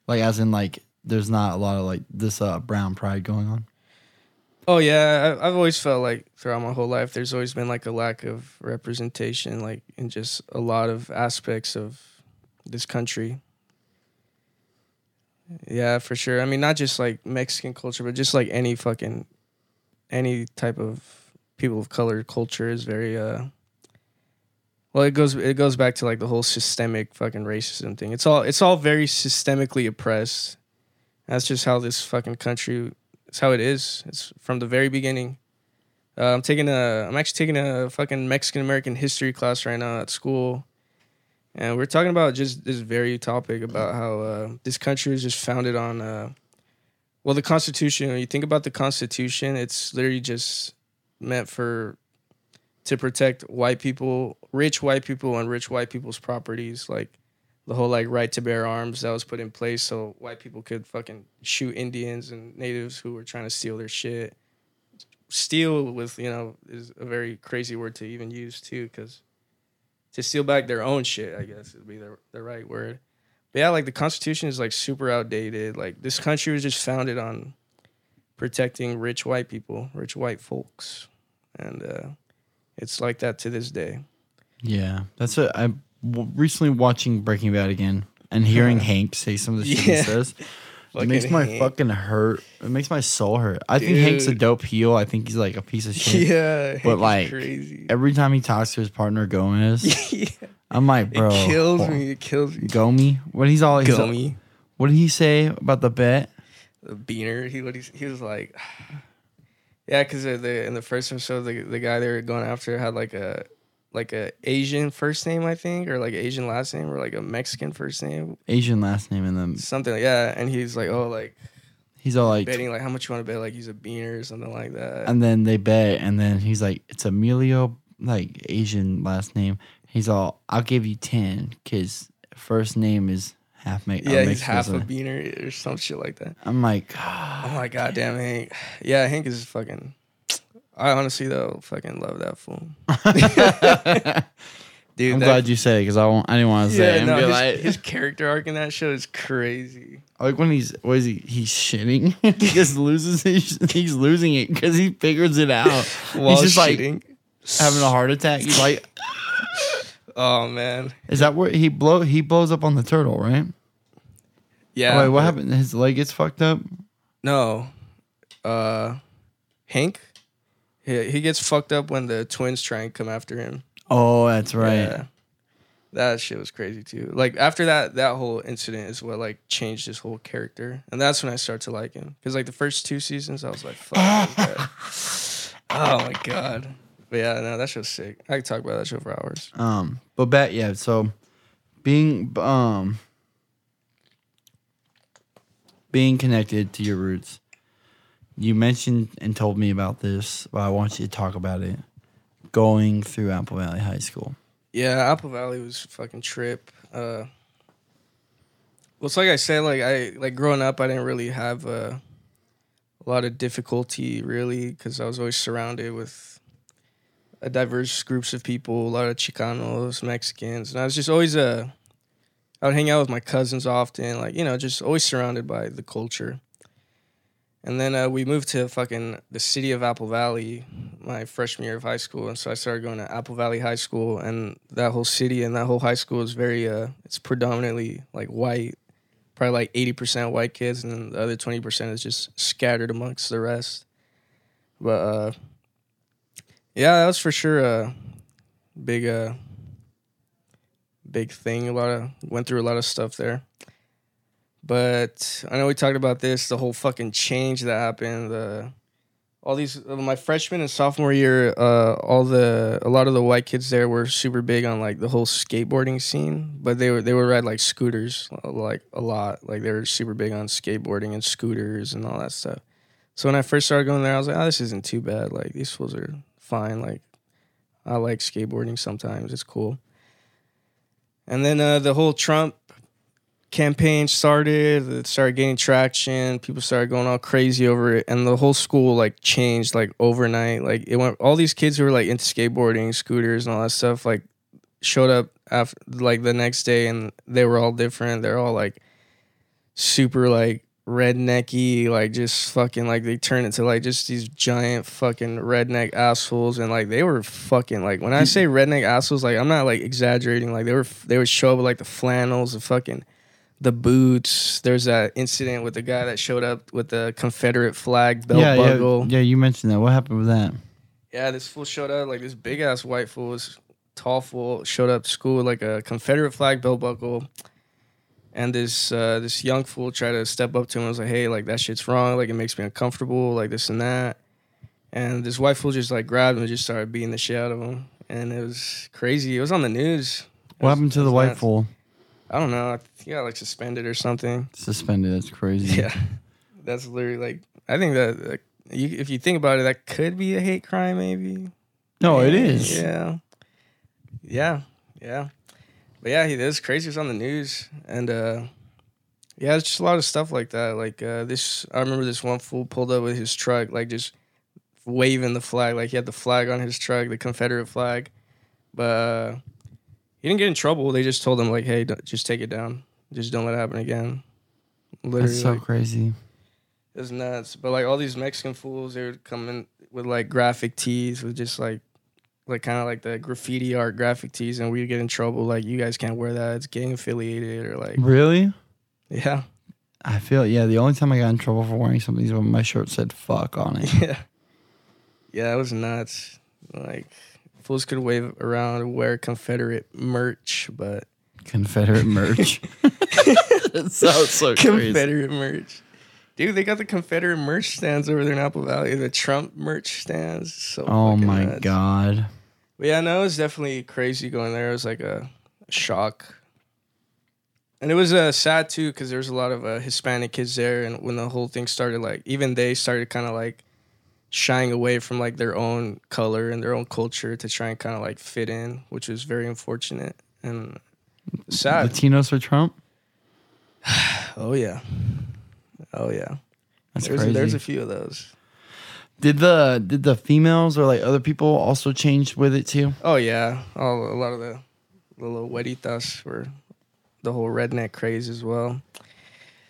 Like as in like, there's not a lot of like this uh brown pride going on. oh yeah. I, I've always felt like throughout my whole life, there's always been like a lack of representation, like in just a lot of aspects of this country. Yeah, for sure. I mean, not just like Mexican culture, but just like any fucking any type of people of color culture is very uh well it goes it goes back to like the whole systemic fucking racism thing. It's all it's all very systemically oppressed. That's just how this fucking country it's how it is. It's from the very beginning. Uh, I'm taking a I'm actually taking a fucking Mexican American history class right now at school. And we're talking about just this very topic about how uh, this country was just founded on uh, well, the Constitution. When you think about the Constitution, it's literally just meant for to protect white people, rich white people, and rich white people's properties. Like the whole like right to bear arms that was put in place so white people could fucking shoot Indians and natives who were trying to steal their shit. Steal with you know is a very crazy word to even use too, because to steal back their own shit, I guess would be the the right word. But yeah, like the Constitution is like super outdated. Like this country was just founded on protecting rich white people, rich white folks, and uh, it's like that to this day. Yeah, that's what I'm recently watching Breaking Bad again and <laughs> hearing Hank say some of the shit Yeah. he says. <laughs> It makes my Hank. fucking hurt. It makes my soul hurt. I think Hank's a dope heel. I think he's like a piece of shit. <laughs> Yeah, But, Hank like, crazy. Every time he talks to his partner Gomez, yeah, I'm like, bro, it kills oh, me. It kills me. Gomie. What he's all he's all- What did he say about the bet? The beaner. He what he, he was like, <sighs> yeah, because the in the first episode, the the guy they were going after had like a like a Asian first name, I think, or like Asian last name, or like a Mexican first name, Asian last name and then something. like Yeah, and he's like, oh, like he's all like betting like how much you want to bet, like he's a beaner or something like that. and then they bet and then he's like it's Emilio like Asian last name. He's all I'll give you 10 cuz first name is half Me- yeah, he's half a beaner or some shit like that. I'm like ah. Oh my god, damn Hank. Yeah, Hank is fucking. I honestly though fucking love that fool. <laughs> Dude, I'm that- glad you said it because I won't. I didn't want to say it. Yeah, and no, be his, like, his <laughs> character arc in that show is crazy. Like when he's what is he? He's shitting. <laughs> he just loses. He's, he's losing it because he figures it out. While he's just like having a heart attack. He's like, oh man, is that where he blow? He blows up on the turtle, right? yeah. Oh, wait, what happened? His leg gets fucked up. No, uh, Hank. He, he gets fucked up when the twins try and come after him. Oh, that's right. Yeah. That shit was crazy too. Like after that, that whole incident is what like changed his whole character, and that's when I start to like him. Because like the first two seasons, I was like, "Fuck." <laughs> oh my god. But yeah, no, that show's sick. I could talk about that show for hours. Um, but bet yeah. So being um being connected to your roots. You mentioned and told me about this, but I want you to talk about it. Going through Apple Valley High School. Yeah, Apple Valley was a fucking trip. Uh, well, it's like I said, like I like growing up, I didn't really have uh, a lot of difficulty really because I was always surrounded with a diverse groups of people, a lot of Chicanos, Mexicans, and I was just always a. I would hang out with my cousins often, like you know, just always surrounded by the culture. And then uh, we moved to fucking the city of Apple Valley my freshman year of high school, and so I started going to Apple Valley High School, and that whole city and that whole high school is very uh, it's predominantly like white, probably like eighty percent white kids, and then the other twenty percent is just scattered amongst the rest. But uh, yeah, that was for sure a big uh big thing. A lot of went through a lot of stuff there. But I know we talked about this, the whole fucking change that happened. The all these uh, my freshman and sophomore year, uh, all the a lot of the white kids there were super big on like the whole skateboarding scene. But they were they were ride like scooters uh, like a lot. Like they were super big on skateboarding and scooters and all that stuff. So when I first started going there, I was like, oh, this isn't too bad. Like these fools are fine. Like I like skateboarding sometimes. It's cool. And then uh, the whole Trump campaign started. It started gaining traction. People started going all crazy over it, and the whole school like changed like overnight. Like it went. All these kids who were like into skateboarding, scooters, and all that stuff like showed up after like the next day, and they were all different. They're all like super like rednecky, like just fucking like they turned into like just these giant fucking redneck assholes, and like they were fucking like when I say redneck assholes, like I'm not like exaggerating. Like they were they would show up with like the flannels, the fucking the boots. There's that incident with the guy that showed up with the Confederate flag belt yeah, buckle. yeah, yeah. You mentioned that. What happened with that? Yeah, this fool showed up like this big ass white fool, was tall fool, showed up to school with like a Confederate flag belt buckle. And this uh, this young fool tried to step up to him and was like, "Hey, like that shit's wrong. Like it makes me uncomfortable. Like this and that." And this white fool just like grabbed him and just started beating the shit out of him. And it was crazy. It was on the news. It What was- happened to the white nuts. fool? I don't know. I think he got like suspended or something. Suspended. That's crazy. Yeah, <laughs> that's literally like I think that like, you, if you think about it, that could be a hate crime, maybe. No, it is. Yeah, yeah, yeah. But yeah, he was crazy. Was on the news, and uh, yeah, it's just a lot of stuff like that. Like uh, this, I remember this one fool pulled up with his truck, like just waving the flag, like he had the flag on his truck, the Confederate flag, but. Uh, he didn't get in trouble. They just told him like, "Hey, just take it down. Just don't let it happen again." Literally, That's so like, crazy. it was nuts. But like all these Mexican fools, they would come in with like graphic tees with just like, like kind of like the graffiti art graphic tees, and we'd get in trouble. Like, you guys can't wear that. It's gang affiliated, or like, Really? yeah, I feel yeah. The only time I got in trouble for wearing something is when my shirt said "fuck" on it. <laughs> yeah, yeah. It was nuts. Like, fools could wave around and wear Confederate merch, but Confederate merch. <laughs> <laughs> that sounds so crazy. Confederate merch. Dude, they got the Confederate merch stands over there in Apple Valley. The Trump merch stands. So Oh my nuts. god. But yeah, no, it was definitely crazy going there. It was like a, shock. And it was uh, sad too because there was a lot of uh, Hispanic kids there. And when the whole thing started, like, even they started kind of like shying away from like their own color and their own culture to try and kind of like fit in, which was very unfortunate and sad. Latinos for Trump. <sighs> Oh, yeah. Oh, yeah. That's there's, crazy. there's a few of those. did the did the females or like other people also change with it too? Oh yeah, all a lot of the, the little weditas were the whole redneck craze as well.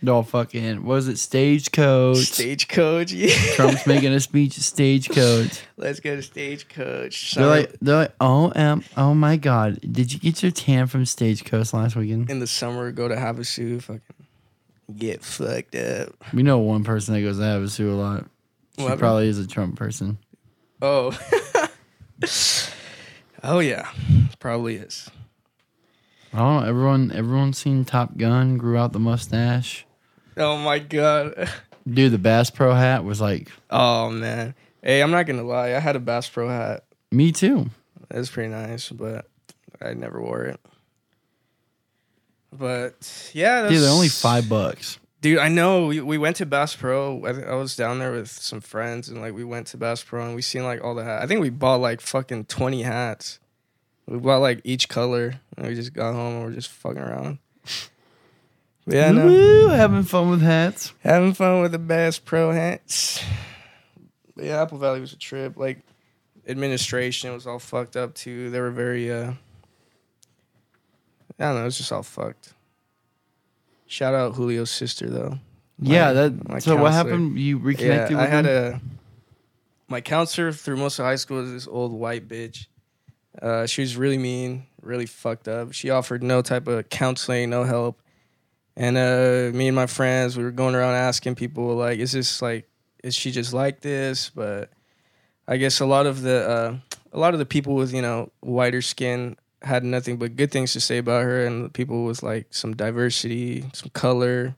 No fucking. Was it? Stagecoach. Stagecoach, yeah. Trump's <laughs> making a speech. at Stagecoach. Let's go to stagecoach. They're like, they're like, oh, um, oh my god, did you get your tan from Stagecoach last weekend? in the summer, go to Havasu, fucking get fucked up. We know one person that goes to Havasu a lot. She probably is a Trump person. Oh, <laughs> oh yeah, probably is. I don't know. Everyone, everyone's seen Top Gun. Grew out the mustache. Oh my god. Dude, the Bass Pro hat was like Oh man. Hey, I'm not gonna lie. I had a Bass Pro hat. me too. It was pretty nice, but I never wore it. But yeah, that's, Dude, they're only five bucks. Dude, I know. We, we went to Bass Pro. I, th- I was down there with some friends, and like we went to Bass Pro, and we seen like all the hats. I think we bought like fucking twenty hats. We bought like each color, and we just got home and we're just fucking around. But yeah, no, Woo, having fun with hats. having fun with the Bass Pro hats. But yeah, Apple Valley was a trip. Like administration was all fucked up too. They were very uh I don't know, It's just all fucked. Shout out Julio's sister though. yeah, my- that. my So what happened? You reconnected Yeah, with I had him? a my counselor through most of high school was this old white bitch. Uh, she was really mean, really fucked up. She offered no type of counseling, no help. And uh, me and my friends, we were going around asking people like, "Is this like, is she just like this?" But I guess a lot of the uh, a lot of the people with you know whiter skin had nothing but good things to say about her, and people with like some diversity, some color,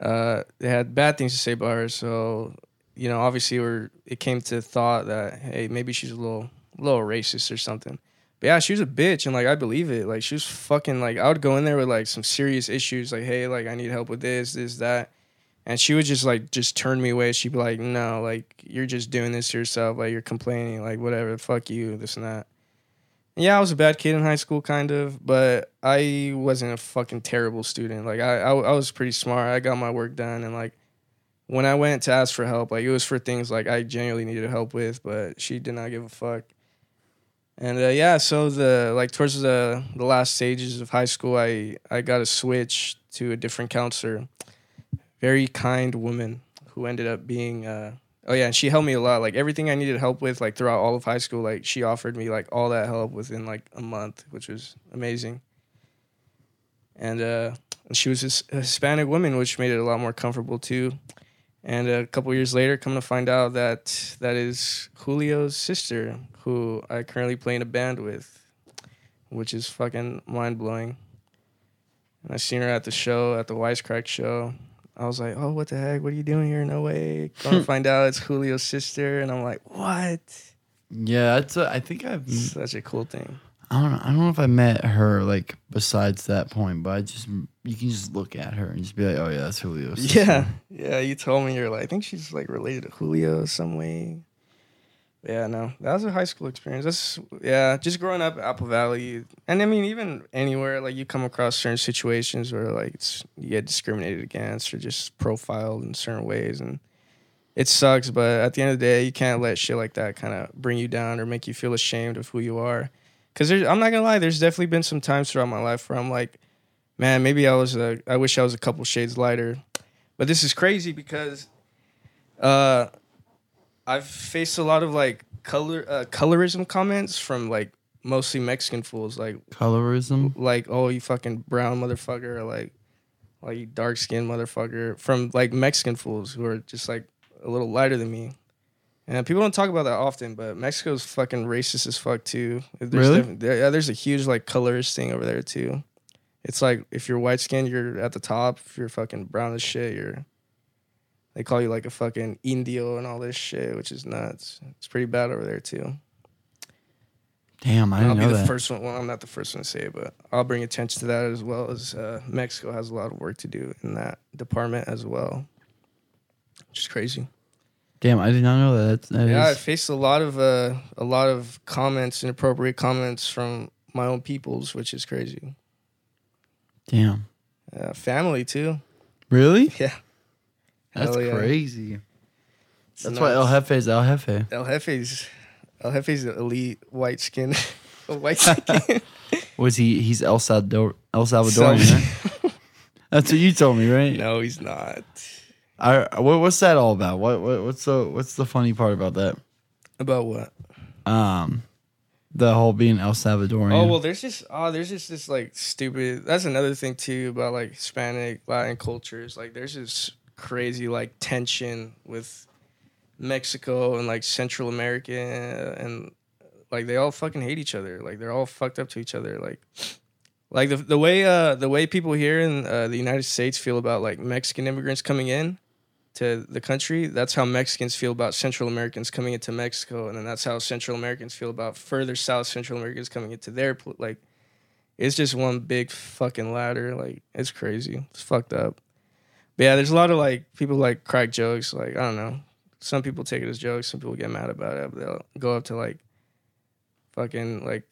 uh, they had bad things to say about her. So you know, obviously, we're it came to thought that hey, maybe she's a little little racist or something. But yeah, she was a bitch, and like I believe it. Like she was fucking like I would go in there with like some serious issues, like hey, like I need help with this, this, that, and she would just like just turn me away. She'd be like, no, like you're just doing this to yourself, like you're complaining, like whatever, fuck you, this and that. Yeah, I was a bad kid in high school, kind of, but I wasn't a fucking terrible student. Like I, I, I was pretty smart. I got my work done, and like when I went to ask for help, like it was for things like I genuinely needed help with, but she did not give a fuck. And uh, yeah, so the like towards the the last stages of high school, I I got a switch to a different counselor, very kind woman who ended up being. Uh, oh yeah, and she helped me a lot. Like everything I needed help with, like throughout all of high school, like she offered me like all that help within like a month, which was amazing. And uh, and she was a Hispanic woman, which made it a lot more comfortable too. And a couple years later, come to find out that that is Julio's sister, who I currently play in a band with, which is fucking mind blowing. And I seen her at the show, at the Wisecrack show. I was like, oh, what the heck? What are you doing here? No way. To <laughs> find out it's Julio's sister. And I'm like, what? Yeah, that's. A, I think I've. Such a cool thing. I don't know. I don't know if I met her like besides that point, but I just you can just look at her and just be like, oh yeah, that's Julio. Yeah. Yeah. You told me you're like, I think she's like related to Julio some way. Yeah, no, that was a high school experience. That's yeah, just growing up Apple Valley, and I mean even anywhere like you come across certain situations where like it's you get discriminated against or just profiled in certain ways, and it sucks. But at the end of the day, you can't let shit like that kind of bring you down or make you feel ashamed of who you are. Because I'm not gonna lie, there's definitely been some times throughout my life where I'm like, man, maybe I was a, I wish I was a couple shades lighter. But this is crazy because, uh, I've faced a lot of like color uh, colorism comments from like mostly Mexican fools, like Colorism. like oh you fucking brown motherfucker, or like like you dark skinned motherfucker from like Mexican fools who are just like a little lighter than me. And people don't talk about that often, but Mexico's fucking racist as fuck too. There's Really? there- yeah, there's a huge like colorist thing over there too. It's like if you're white skinned, you're at the top. If you're fucking brown as shit, you're. They call you like a fucking indio and all this shit, which is nuts. It's pretty bad over there too. Damn, I I'll didn't be know the that. first one. Well, I'm not the first one to say it, but I'll bring attention to that as well as uh, Mexico has a lot of work to do in that department as well. Which is crazy. Damn, I did not know that. That yeah, I is- faced a lot of uh, a lot of comments, inappropriate comments from my own peoples, which is crazy. damn. Uh, family too. Really? <laughs> Yeah, That's yeah. crazy. It's That's why El nuts. Jefe is El Jefe. El Jefe's El Jefe's the elite white skin, <laughs> white <laughs> skin. Was he? He's El Salvador, El Salvadorian. right? <laughs> That's what you told me, right? no, he's not. I, what, what's that all about? What, what what's the what's the funny part about that? About what? Um, the whole being El Salvadorian. Oh well, there's just oh, there's just this like stupid. That's another thing too about like Hispanic Latin cultures. Like there's this crazy like tension with Mexico and like Central America and like they all fucking hate each other. Like they're all fucked up to each other. Like like the the way uh the way people here in uh, the United States feel about like Mexican immigrants coming in to the country, that's how Mexicans feel about Central Americans coming into Mexico, and then that's how Central Americans feel about further South Central Americans coming into their like. It's just one big fucking ladder. Like it's crazy. It's fucked up. But yeah, there's a lot of like people like crack jokes. Like I don't know. Some people take it as jokes. Some people get mad about it. But they'll go up to like fucking like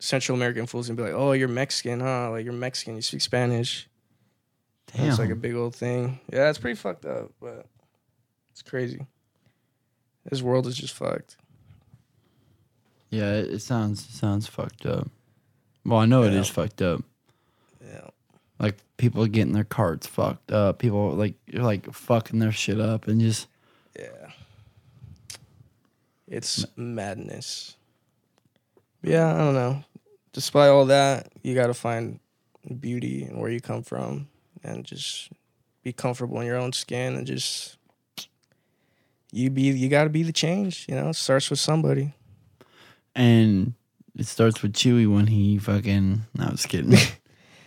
Central American fools and be like, "Oh, you're Mexican, huh? Like you're Mexican. You speak Spanish." Damn. It's like a big old thing. Yeah, it's pretty fucked up, but it's crazy. This world is just fucked. yeah, it, it sounds sounds fucked up. Well, I know it Yeah. is fucked up. People getting their carts fucked up. People like you're like fucking their shit up and just Yeah. It's madness. Yeah, I don't know. Despite all that, you got to find beauty and where you come from and just be comfortable in your own skin and just you be you got to be the change, you know? It starts with somebody. and it starts with Chewy when he fucking. No, I was kidding. <laughs>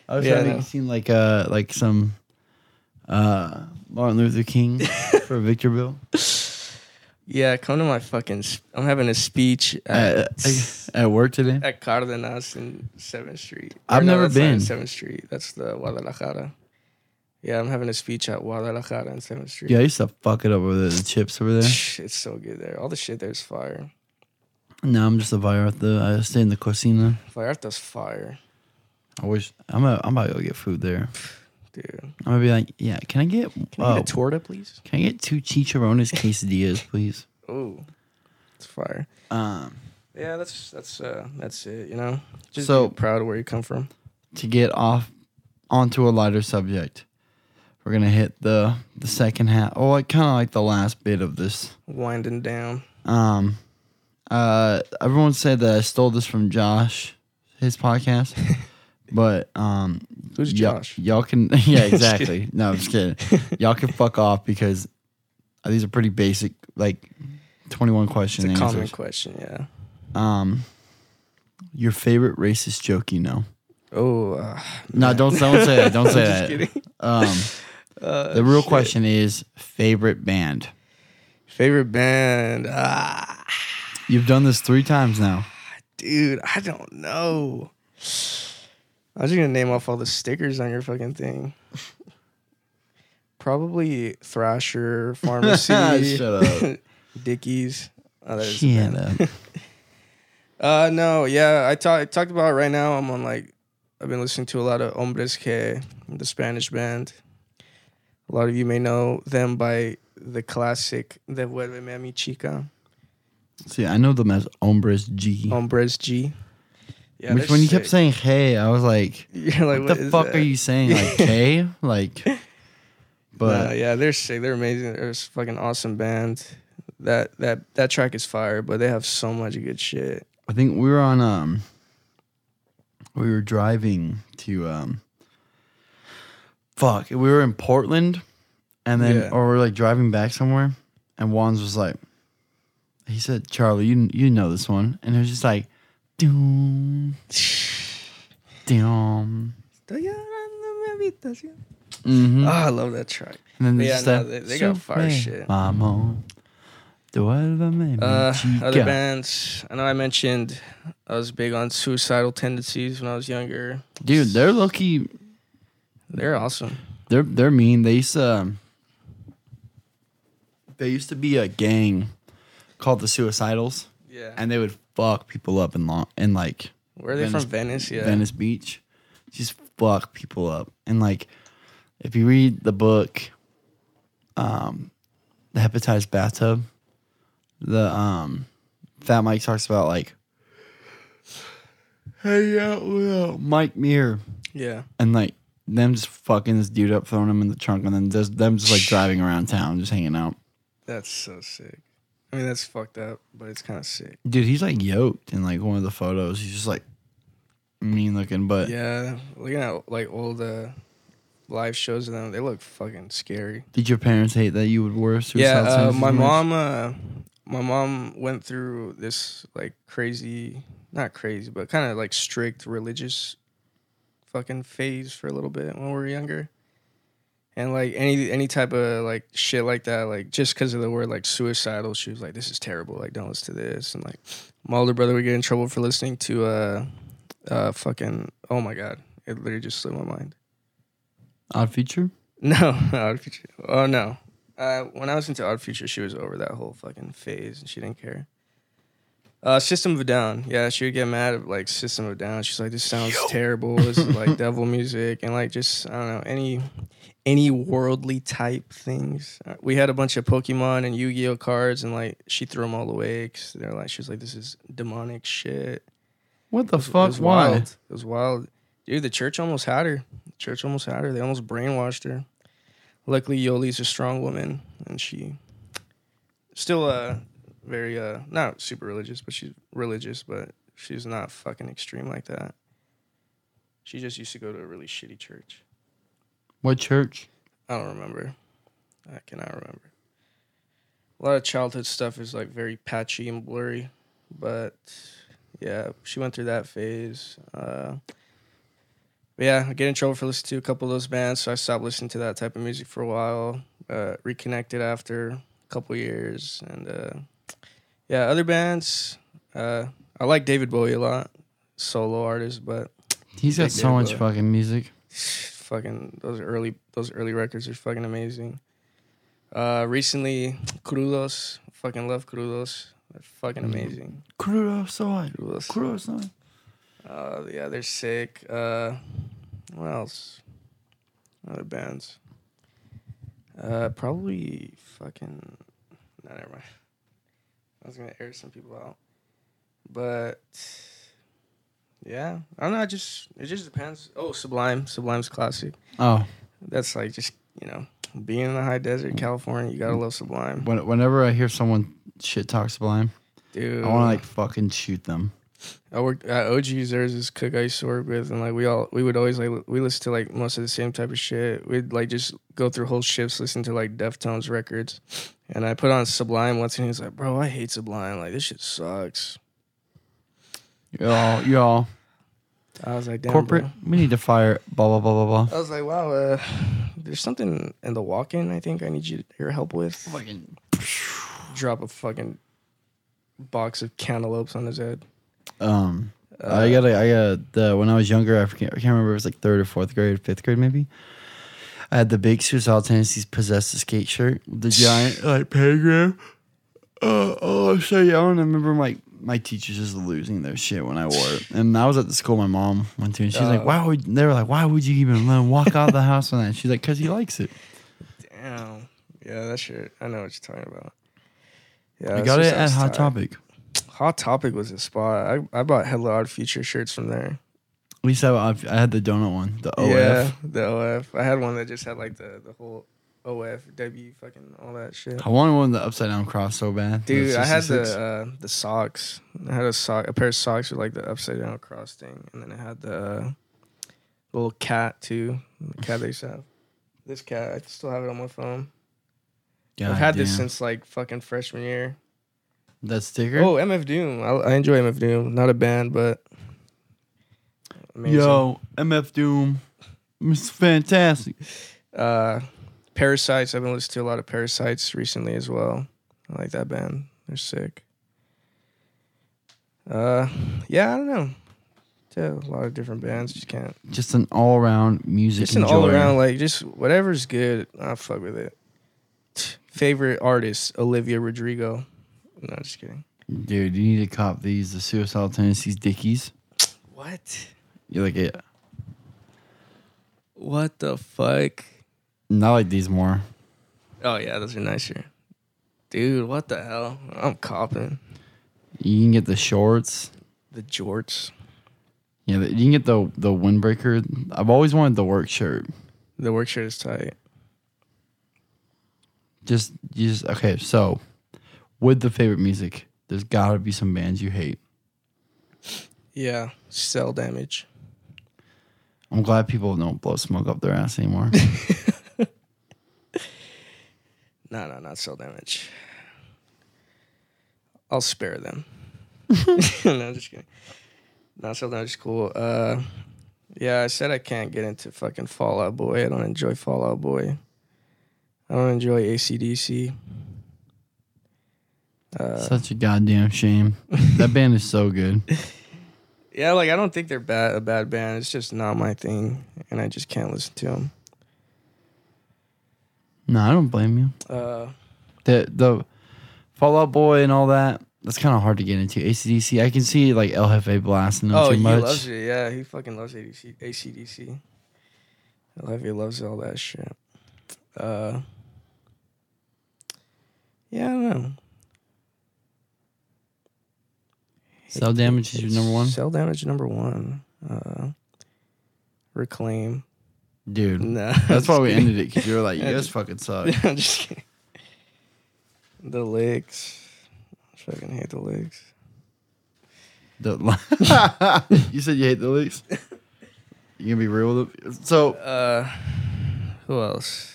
I was Yeah, I trying to know. make it seem like uh like some uh Martin Luther King <laughs> for Victorville. Yeah, come to my fucking I'm having a speech at, at at work today. at Cardenas in 7th Street. I've never that's not in been. 7th Street. That's the Guadalajara. Yeah, I'm having a speech at Guadalajara in 7th Street. Yeah, I used to fuck it up over there. The chips over there. It's so good there. All the shit there's fire. No, I'm just a Vallarta. I stay in the cocina. Vallarta's fire, I wish I'm a, I'm about to go get food there. dude. I'm gonna be like, yeah. Can I get? Can I oh, get a torta, please? can I get two chicharrones quesadillas, please? Oh, it's fire. Um, Yeah, that's that's uh that's it. You know, just So- proud of where you come from. to get off onto a lighter subject, we're gonna hit the the second half. Oh, like kind of like the last bit of this. Winding down. Um, uh, everyone said that I stole this from Josh, his podcast, <laughs> but um, Who's y'all- Josh? Y'all can, <laughs> yeah, exactly. no, I'm just kidding. Y'all can fuck off because uh, these are pretty basic, like twenty-one It's question a answers. common question. Yeah. Um, your favorite racist joke you know? Oh. Uh, No, man. don't don't say that. Don't <laughs> say that. kidding. Um, <laughs> Uh, the real shit. question is favorite band. Favorite band? Ah, You've done this three times now. dude, I don't know. I was just gonna name off all the stickers on your fucking thing. Probably Thrasher, Pharmacy, <laughs> Shut up. <laughs> Dickies. Oh, that is a Shut band. up. <laughs> Uh, no, yeah, I talked talked about it right now. I'm on like, I've been listening to a lot of Hombres G, the Spanish band. A lot of you may know them by the classic "Devuélveme a mi chica," See, I know them as Hombres G. Hombres G. Yeah, Which when you kept saying "Hey," I was like, <laughs> You're like, "What the fuck that?" are you saying?" Like <laughs> "K," like. <laughs> But Nah, yeah, they're sick. They're amazing. They're a fucking awesome band. That that that track is fire, but they have so much good shit. I think we were on um we were driving to um fuck, we were in Portland and then Yeah. or we are like driving back somewhere and Wands was like he said, Charlie, you you know this one. And it was just like doom doom. Mm-hmm. Oh, I love that track. and then yeah, no, they- they got fire shit." Mi Uh, chica." other bands. I know I mentioned I was big on suicidal tendencies when I was younger. Dude, they're lucky They're awesome. They're they're mean. They used to um, they used to be a gang called the Suicidals, Yeah. and they would fuck people up in long in like Where are they Venice- from? Venice. Yeah. Venice Beach. Just fuck people up, and like if you read the book, um, the Hepatitis Bathtub, the um, Fat Mike talks about like. Hey, out with uh, Mike Muir Yeah. and like them just fucking this dude up, throwing him in the trunk, and then just them just like driving around town, just hanging out. That's so sick. I mean, that's fucked up, but it's kind of sick. Dude, he's like yoked in like one of the photos. He's just like mean looking, but Yeah. Looking at like old uh, live shows of them, they look fucking scary. did your parents hate that you would wear suicide yeah. Uh, my merch? mom. Uh, my mom went through this like crazy, not crazy, but kind of like strict religious fucking phase for a little bit when we were younger. And like any any type of like shit like that, like just because of the word like suicidal, she was like, "This is terrible. Like, don't listen to this." And like, my older brother would get in trouble for listening to uh, uh, fucking. Oh my god, it literally just slipped my mind. Odd Future. <laughs> No, Odd Future. Oh no. Uh, when I was into Odd Future, she was over that whole fucking phase, and she didn't care. Uh, System of a Down. Yeah, she would get mad at like System of a Down. She's like, "This sounds terrible. This is like devil music," and like just I don't know any any worldly type things. Uh, we had a bunch of Pokemon and Yu Gi Oh cards, and like she threw them all away because they're like she was like, "This is demonic shit." What the It was- fuck? It was Why? wild. It was wild. Dude, the church almost had her. The church almost had her. They almost brainwashed her. Luckily, Yoli's a strong woman, and she still uh very uh not super religious, but she's religious, but she's not fucking extreme like that. She just used to go to a really shitty church. What church? I don't remember. I cannot remember. A lot of childhood stuff is like very patchy and blurry, but yeah, she went through that phase. Uh, yeah, I get in trouble for listening to a couple of those bands, so I stopped listening to that type of music for a while. Uh, reconnected after a couple years, and uh, yeah, other bands. Uh, I like David Bowie a lot, solo artist, but He's got so much fucking music. fucking those early those early records are fucking amazing. Uh, recently, Crudos, fucking love Crudos. They're fucking Mm. amazing. Crudo soy. Crudos. Crudo soy. Uh, yeah, they're sick. Uh, what else? Other bands. Uh, probably fucking. No, never mind. I was gonna air some people out, but yeah, I don't know. I just it just depends. Oh, Sublime, Sublime's classic. Oh, That's like just you know being in the high desert, California. You gotta love Sublime, when, whenever I hear someone shit talk Sublime, dude. I want to like fucking shoot them. I worked uh, at OG's. There's this cook I used to work with, and like we all we would always like we listen to like most of the same type of shit. We'd like just go through whole shifts listening to like Deftones records, and I put on Sublime once, and he was like, "Bro, I hate Sublime. Like this shit sucks." Y'all, y'all, I was like, Damn, corporate, bro." we need to fire blah, blah, blah, blah, blah. I was like, "Wow, uh, there's something in the walk-in. I think I need you your help with." Fucking, Drop a fucking box of cantaloupes on his head. um, Uh, I got, I got the when I was younger. I can't, I can't remember. It was like third or fourth grade, fifth grade, maybe. I had the big Suicidal Tendencies Possessed to Skate shirt, the giant like pentagram. Uh, oh, I'm so young. I remember my my teachers just losing their shit when I wore it, and I was at the school my mom went to, and she's like, Uh. "Why would?" They were like, "Why would you even let him walk out of the house on that?" She's like, "Cause he likes it." Damn. Yeah, that shit. I know what you're talking about. Yeah, I got it at Hot. Topic. Hot Topic was a spot. I, I bought hella Odd Future shirts from there. At least I, I I had the donut one, the OF. Yeah, the OF. I had one that just had like the, the whole OF, W, fucking all that shit. I wanted one with the upside down cross so bad. Dude, I had the uh, the socks. I had a sock, a pair of socks with like the upside down cross thing, and then I had the uh, little cat too. The cat they used to have. This cat, I still have it on my phone. God I've had this since like fucking freshman year. that sticker. Oh, MF Doom. I, I enjoy MF Doom. Not a band, but amazing. Yo, MF Doom, it's fantastic. Uh, Parasites. I've been listening to a lot of Parasites recently as well. I like that band. They're sick. Uh, yeah, I don't know. A lot of different bands. Just can't. Just an all around music. Just an all around like just whatever's good. I fuck with it. <tsk> Favorite artist Olivia Rodrigo. No, just kidding. Dude, you need to cop these, the Suicidal Tendencies Dickies. What? You like it? What the fuck? Not like these more. Oh yeah, those are nicer. Dude, what the hell? I'm copping You can get the shorts. the jorts. Yeah, the- you can get the the windbreaker. I've always wanted the work shirt. The work shirt is tight. Just, you just okay. So, with the favorite music, there's got to be some bands you hate. Yeah, cell damage. I'm glad people don't blow smoke up their ass anymore. <laughs> No, no, not cell damage. I'll spare them. <laughs> <laughs> no, just kidding. Not cell damage is cool. Uh, yeah, I said I can't get into fucking Fall Out Boy. I don't enjoy Fall Out Boy. I don't enjoy ACDC. Uh, Such a goddamn shame. That band is so good. Yeah, like I don't think they're bad a bad band. It's just not my thing, and I just can't listen to them. No, I don't blame you. Uh, The the Fall Out Boy and all that. That's kind of hard to get into. ACDC, I can see like El Jefe blasting them oh, too he much. loves it. Yeah, he fucking loves ADC, ACDC. I love he loves all that shit. Uh, yeah, I don't know. Cell damage is your number one. Cell damage number one. Uh, Reclaim. Dude, No, that's why we ended it because you were like, <laughs> you guys fucking suck. <laughs> I'm just kidding. The licks. I fucking hate the licks. The- <laughs> you said you hate the leaks. You gonna be real with it? So Uh, who else?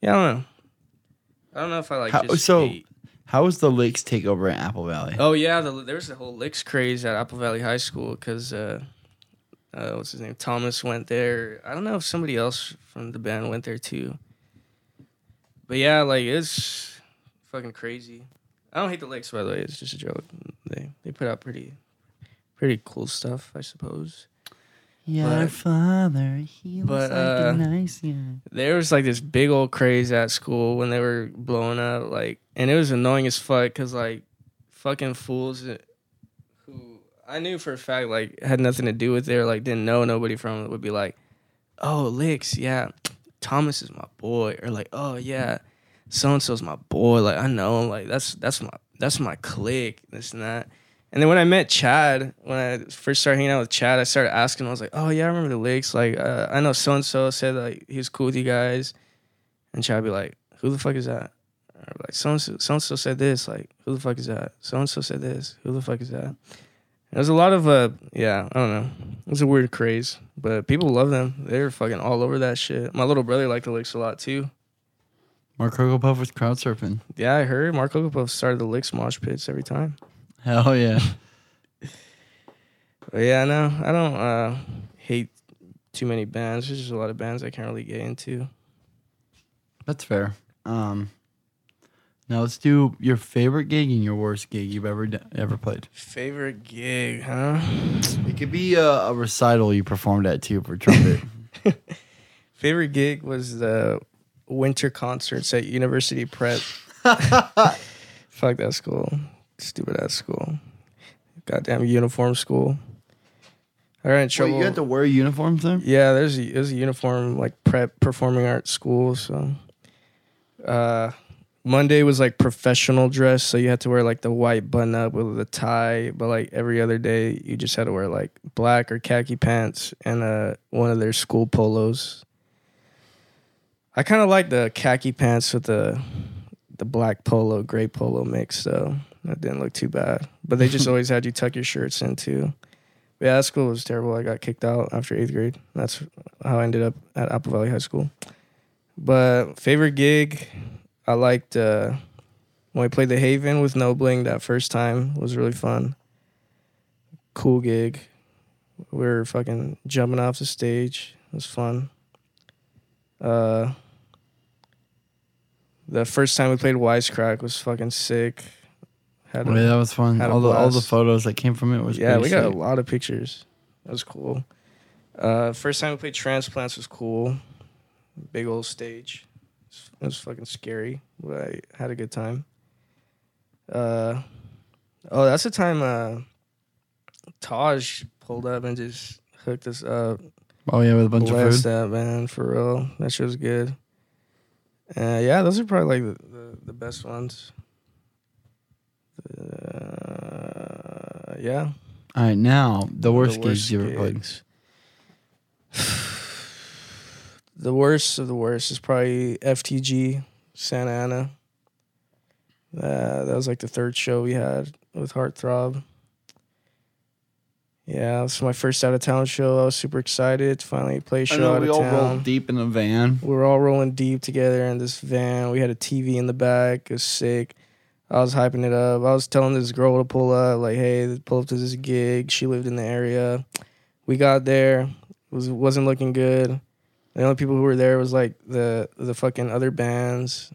Yeah, I don't know. I don't know if I like How- just so- hate. How was the Lakes takeover at Apple Valley? Oh yeah, the, there was a whole licks craze at Apple Valley High School because uh, uh, what's his name? Thomas went there. I don't know if somebody else from the band went there too. But yeah, like it's fucking crazy. I don't hate the licks by the way. It's just a joke. They they put out pretty pretty cool stuff, I suppose. Your but- father, he looks but, like a uh, nice guy. there was like this big old craze at school when they were blowing up like and it was annoying as fuck because like fucking fools who i knew for a fact like had nothing to do with it or like didn't know nobody from it would be like oh licks yeah thomas is my boy or like oh yeah so and so's my boy like i know him like that's that's my that's my clique this and that and then when I met Chad, when I first started hanging out with Chad, I started asking. Him, I was like, "Oh yeah, I remember the Lakes. Like, uh, I know so and so said like he was cool with you guys." And Chad would be like, "Who the fuck is that?" Or like, "So and so, so and so said this. Like, who the fuck is that? So and so said this. Who the fuck is that?" There's a lot of uh, yeah, I don't know. It was a weird craze, but people love them. They're fucking all over that shit. My little brother liked the Licks a lot too. Mark Cocoa Puff was crowd surfing. Yeah, I heard Mark Okopuff started the Licks mosh pits every time. Hell yeah. But yeah, no, I don't uh, hate too many bands. There's just a lot of bands I can't really get into. That's fair. Um, now let's do your favorite gig and your worst gig you've ever d- ever played. Favorite gig, huh? It could be a, a recital you performed at too for trumpet. <laughs> Favorite gig was the winter concerts at University Prep. <laughs> Fuck that school. Stupid ass school. Goddamn uniform school. I got in Wait, you had to wear uniforms there? Yeah, there's a, there's a uniform like prep performing arts school. So, uh, Monday was like professional dress, so you had to wear like the white button up with the tie. But like every other day, you just had to wear like black or khaki pants and uh one of their school polos. I kind of like the khaki pants with the the black polo, gray polo mix, so that didn't look too bad. But they just <laughs> always had you tuck your shirts in too. But yeah, that school was terrible. I got kicked out after eighth grade. That's how I ended up at Apple Valley High School. But favorite gig, I liked uh, when we played the Haven with No Bling that first time was really fun. Cool gig. We were fucking jumping off the stage. It was fun. Uh, the first time we played Wisecrack was fucking sick. Had a- Oh, yeah, that was fun. All the all the photos that came from it was yeah, we got a lot of pictures. That was cool. Uh, first time we played Transplants was cool. Big old stage. It was fucking scary, but I had a good time. Uh, oh, that's the time uh, Taj pulled up and just hooked us up. Oh yeah, with a bunch of food. that man for real. That shit was good. Uh, yeah, those are probably like the, the, the best ones. Uh, yeah. All right, now the worst, The gigs you ever played. The worst of the worst is probably FTG Santa Ana. Uh, that was like the third show we had with Heartthrob. Yeah, this was my first out of town show. I was super excited to finally play a I show know out we of all town. rolled deep in the van. We were all rolling deep together in this van. We had a TV in the back. It was sick. I was hyping it up. I was telling this girl to pull up, like, hey, pull up to this gig. She lived in the area. We got there. It was wasn't looking good. The only people who were there was like the the fucking other bands.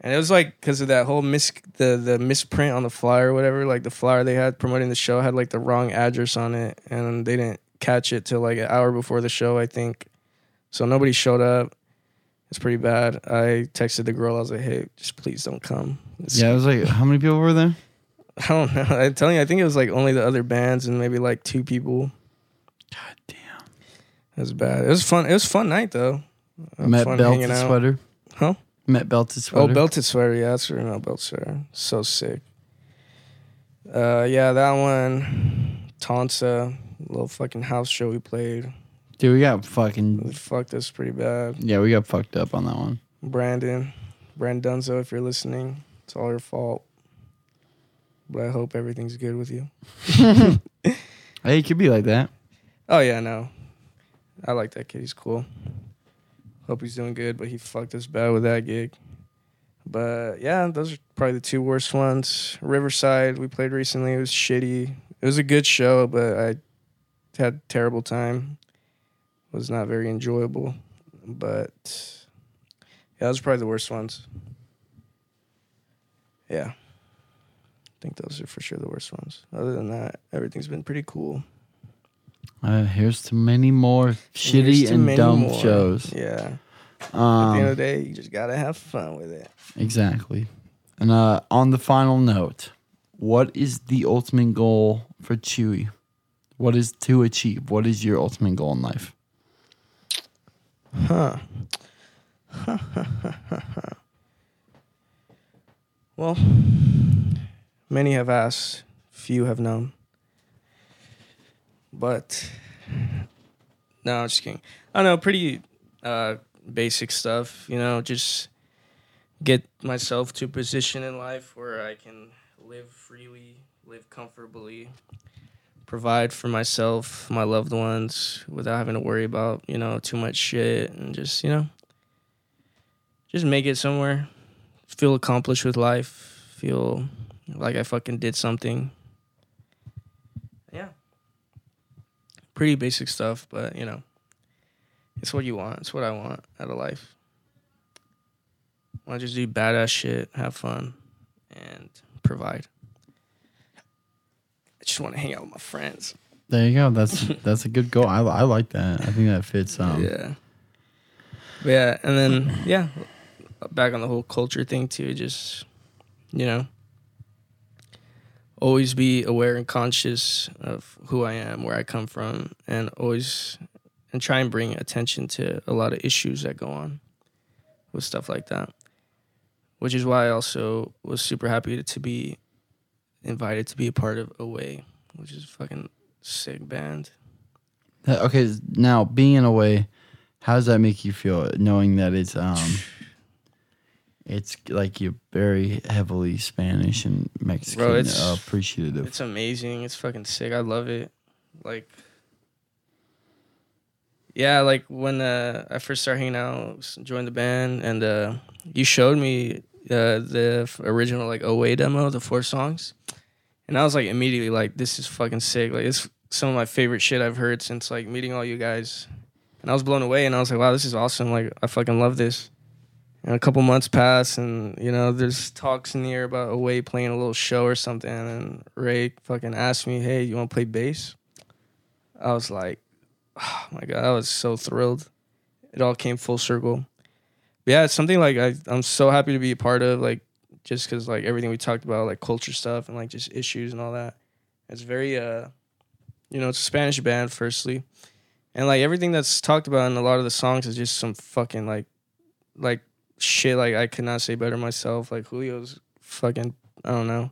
And it was like because of that whole mis the the misprint on the flyer or whatever. Like the flyer they had promoting the show had like the wrong address on it, and they didn't catch it till like an hour before the show, I think. So nobody showed up. It's pretty bad. I texted the girl. I was like, "Hey, just please don't come." Yeah, it was like how many people were there? <laughs> I don't know. I'm telling you, I think it was like only the other bands and maybe like two people. God damn. It was bad. It was fun. It was a fun night though. It Met belted sweater. Huh? Met belted sweater. Oh, belted sweater. Yeah, that's right. No, belted sweater. So sick. Uh, yeah, that one. Tansa, little fucking house show we played. Dude, we got fucking It fucked us pretty bad. yeah, we got fucked up on that one. Brandon, Brandon Dunzo, if you're listening, it's all your fault. But I hope everything's good with you. <laughs> Hey, it could be like that. Oh yeah, no. I like that kid. He's cool. Hope he's doing good, but he fucked us bad with that gig. But yeah, those are probably the two worst ones. Riverside, we played recently. It was shitty. It was a good show, but I had a terrible time. It was not very enjoyable. But yeah, those are probably the worst ones. Yeah. I think those are for sure the worst ones. Other than that, everything's been pretty cool. Uh, here's to many more shitty and dumb more. shows. Yeah. At the end of the Um, day, you just gotta have fun with it. exactly. And uh, on the final note, what is the ultimate goal for Chewy? What is to achieve? What is your ultimate goal in life? Huh. <laughs> well, many have asked, few have known. But no, I'm just kidding. I don't know, pretty uh, basic stuff, you know, just get myself to a position in life where I can live freely, live comfortably, provide for myself, my loved ones, without having to worry about, you know, too much shit and just, you know, just make it somewhere. Feel accomplished with life. Feel like I fucking did something. Yeah. Pretty basic stuff, but, you know, it's what you want. It's what I want out of life. I want to just do badass shit, have fun, and provide. I just want to hang out with my friends. There you go. That's that's a good goal. I, I like that. I think that fits. Um, yeah. But yeah, and then yeah, back on the whole culture thing too. Just you know, always be aware and conscious of who I am, where I come from, and always and try and bring attention to a lot of issues that go on with stuff like that. Which is why I also was super happy to, be invited to be a part of Away, which is a fucking sick band. Okay, now being in Away, how does that make you feel knowing that it's um <laughs> it's like you're very heavily Spanish and Mexican Bro, it's- uh, appreciative. It's amazing. It's fucking sick. I love it. Like, yeah, like when uh, I first started hanging out, s- joined the band, and uh, you showed me uh, the f- original like Away demo, the four songs, and I was like immediately like, this is fucking sick. Like, it's some of my favorite shit I've heard since like meeting all you guys, and I was blown away. And I was like, wow, this is awesome. Like, I fucking love this. And a couple months pass, and you know, there's talks in the air about Away playing a little show or something. And Ray fucking asked me, "Hey, you want to play bass?" I was like, "Oh my god!" I was so thrilled. It all came full circle. But yeah, it's something like I, I'm so happy to be a part of. Like, just because like everything we talked about, like culture stuff and like just issues and all that. It's very, uh, you know, it's a Spanish band, firstly, and like everything that's talked about in a lot of the songs is just some fucking like, like shit like I could not say better myself. Like Julio's fucking I don't know.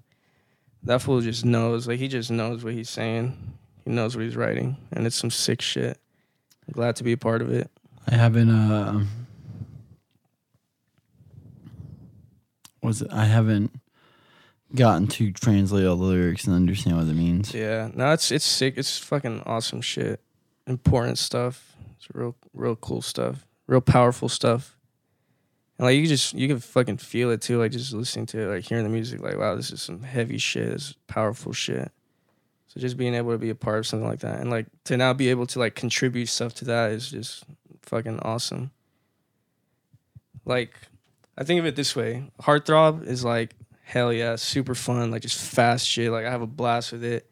That fool just knows. Like he just knows what he's saying. He knows what he's writing. And it's some sick shit. I'm glad to be a part of it. I haven't uh was it, I haven't gotten to translate all the lyrics and understand what it means. Yeah. No, it's it's sick. It's fucking awesome shit. Important stuff. It's real real cool stuff. Real powerful stuff. And like you just you can fucking feel it too, like just listening to it, like hearing the music, like, wow, this is some heavy shit, this is powerful shit. So just being able to be a part of something like that and like to now be able to like contribute stuff to that is just fucking awesome. Like I think of it this way. Heartthrob is like hell yeah, super fun, like just fast shit. Like I have a blast with it.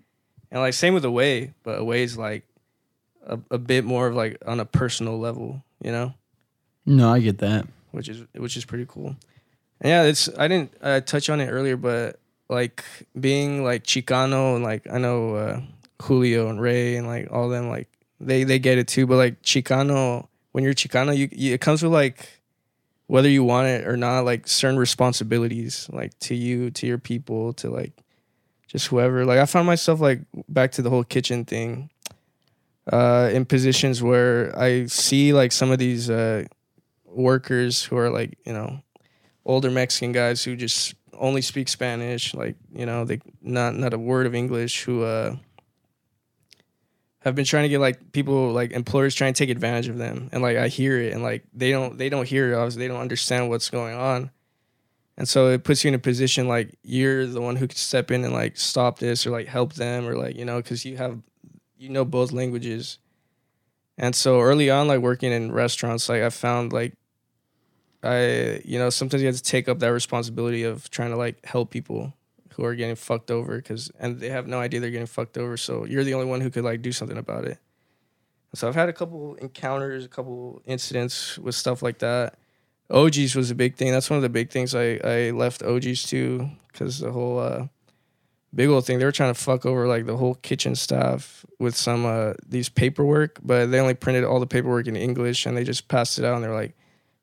And like same with Away, but Away is like a, a bit more of like on a personal level, you know? No, I get that. Which is which is pretty cool. And yeah, it's I didn't uh, touch on it earlier, but like being like Chicano and like I know uh, Julio and Ray and like all them like they they get it too. But like Chicano, when you're Chicano, you, you it comes with like whether you want it or not, like certain responsibilities, like to you, to your people, to like just whoever. Like I found myself like back to the whole kitchen thing. uh, in positions where I see like some of these uh, workers who are like you know older Mexican guys who just only speak Spanish, like you know they not not a word of English, who uh, have been trying to get like people like employers trying to take advantage of them, and like I hear it, and like they don't they don't hear it, obviously they don't understand what's going on. And so it puts you in a position like you're the one who could step in and like stop this or like help them or like you know because you have you know both languages. And so early on, like working in restaurants, like I found like I you know sometimes you have to take up that responsibility of trying to like help people who are getting fucked over because and they have no idea they're getting fucked over. So you're the only one who could like do something about it. So I've had a couple encounters, a couple incidents with stuff like that. OGs was a big thing. That's one of the big things I I left OGs to because the whole uh, big old thing they were trying to fuck over like the whole kitchen staff with some uh these paperwork, but they only printed all the paperwork in English and they just passed it out and they're like,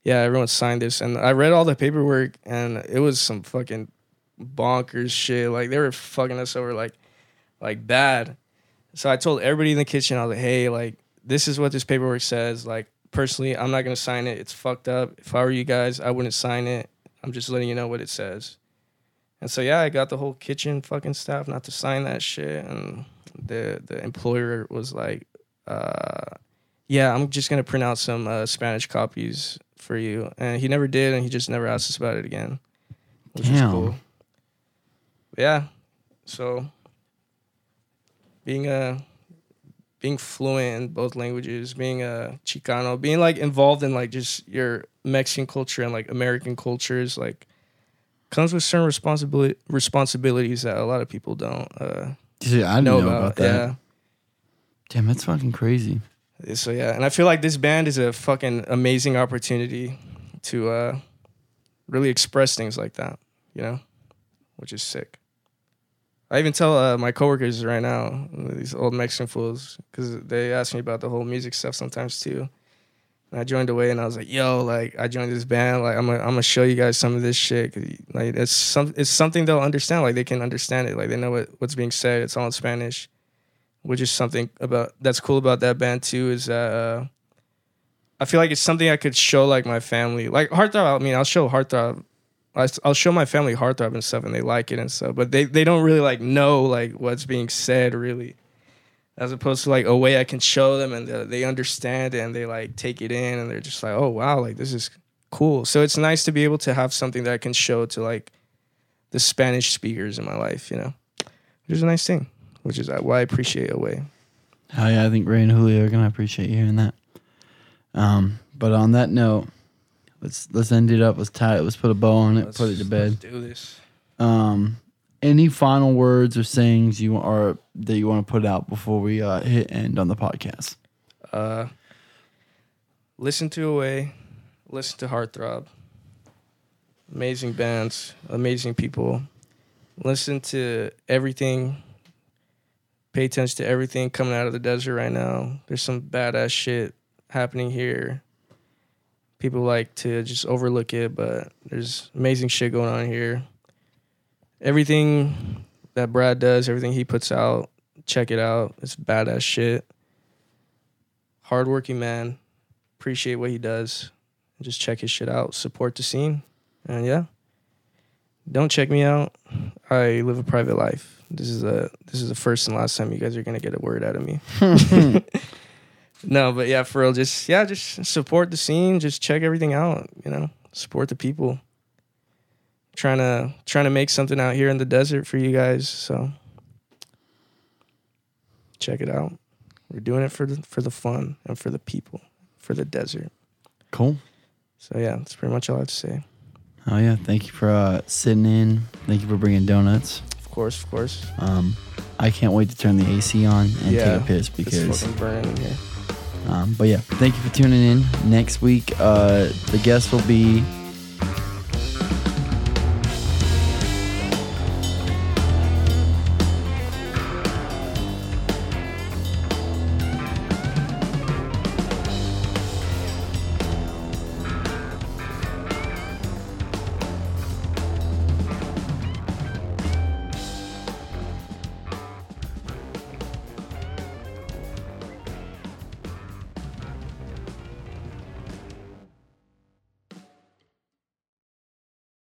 yeah, everyone signed this and I read all the paperwork and it was some fucking bonkers shit. Like they were fucking us over like like bad. So I told everybody in the kitchen, I was like, hey, like this is what this paperwork says. Like personally, I'm not gonna sign it. It's fucked up. If I were you guys, I wouldn't sign it. I'm just letting you know what it says. And so yeah, I got the whole kitchen fucking staff not to sign that shit, and the the employer was like, uh, "Yeah, I'm just gonna print out some uh, Spanish copies for you," and he never did, and he just never asked us about it again, which Damn. is cool. Yeah, so being a being fluent in both languages, being a Chicano, being like involved in like just your Mexican culture and like American cultures, like comes with certain responsibility responsibilities that a lot of people don't uh, I know, know, about. about, that. Damn, that's fucking crazy. So yeah, and I feel like this band is a fucking amazing opportunity to uh, really express things like that, you know, which is sick. I even tell uh, my coworkers right now, these old Mexican fools, because they ask me about the whole music stuff sometimes too. And I joined Away, and I was like, "Yo, like I joined this band. Like I'm gonna, I'm gonna show you guys some of this shit. like it's some, it's something they'll understand. Like they can understand it. Like they know what, what's being said. It's all in Spanish, which is something about that's cool about that band too. Is that uh, I feel like it's something I could show like my family. Like Heartthrob. I mean, I'll show Heartthrob I, will show my family Heartthrob and stuff, and they like it and stuff. But they, they don't really like know like what's being said really, as opposed to like Away I can show them and they, understand it and they like take it in and they're just like, oh wow, like this is cool. So it's nice to be able to have something that I can show to like the Spanish speakers in my life, you know, which is a nice thing, which is why I appreciate Away. Oh yeah, I think Ray and Julio are gonna appreciate hearing that. Um, but on that note, let's let's end it up. Let's tie it. Let's put a bow on it. Let's- put it to bed. Let's do this. Um, any final words or sayings you are that you want to put out before we uh, hit end on the podcast? Uh, listen to Away, listen to Heartthrob. Amazing bands, amazing people. Listen to everything. Pay attention to everything coming out of the desert right now. There's some badass shit happening here. People like to just overlook it, but there's amazing shit going on here. Everything that Brad does, everything he puts out, check it out. It's badass shit hardworking man. Appreciate what he does. Just check his shit out. Support the scene. And yeah. Don't check me out. I live a private life. This is a this is the first and last time you guys are gonna get a word out of me. <laughs> no, but yeah, for real, just yeah, just support the scene. Just check everything out. You know, support the people. Trying to trying to make something out here in the desert for you guys. So check it out. We're doing it for the for the fun and for the people, for the desert. Cool. So yeah, that's pretty much all I have to say. Oh yeah, thank you for uh, sitting in. Thank you for bringing donuts. Of course, of course. Um, I can't wait to turn the AC on and Yeah, take a piss It's because. fucking burning here. Um, but yeah, thank you for tuning in. Next week, uh, the guest will be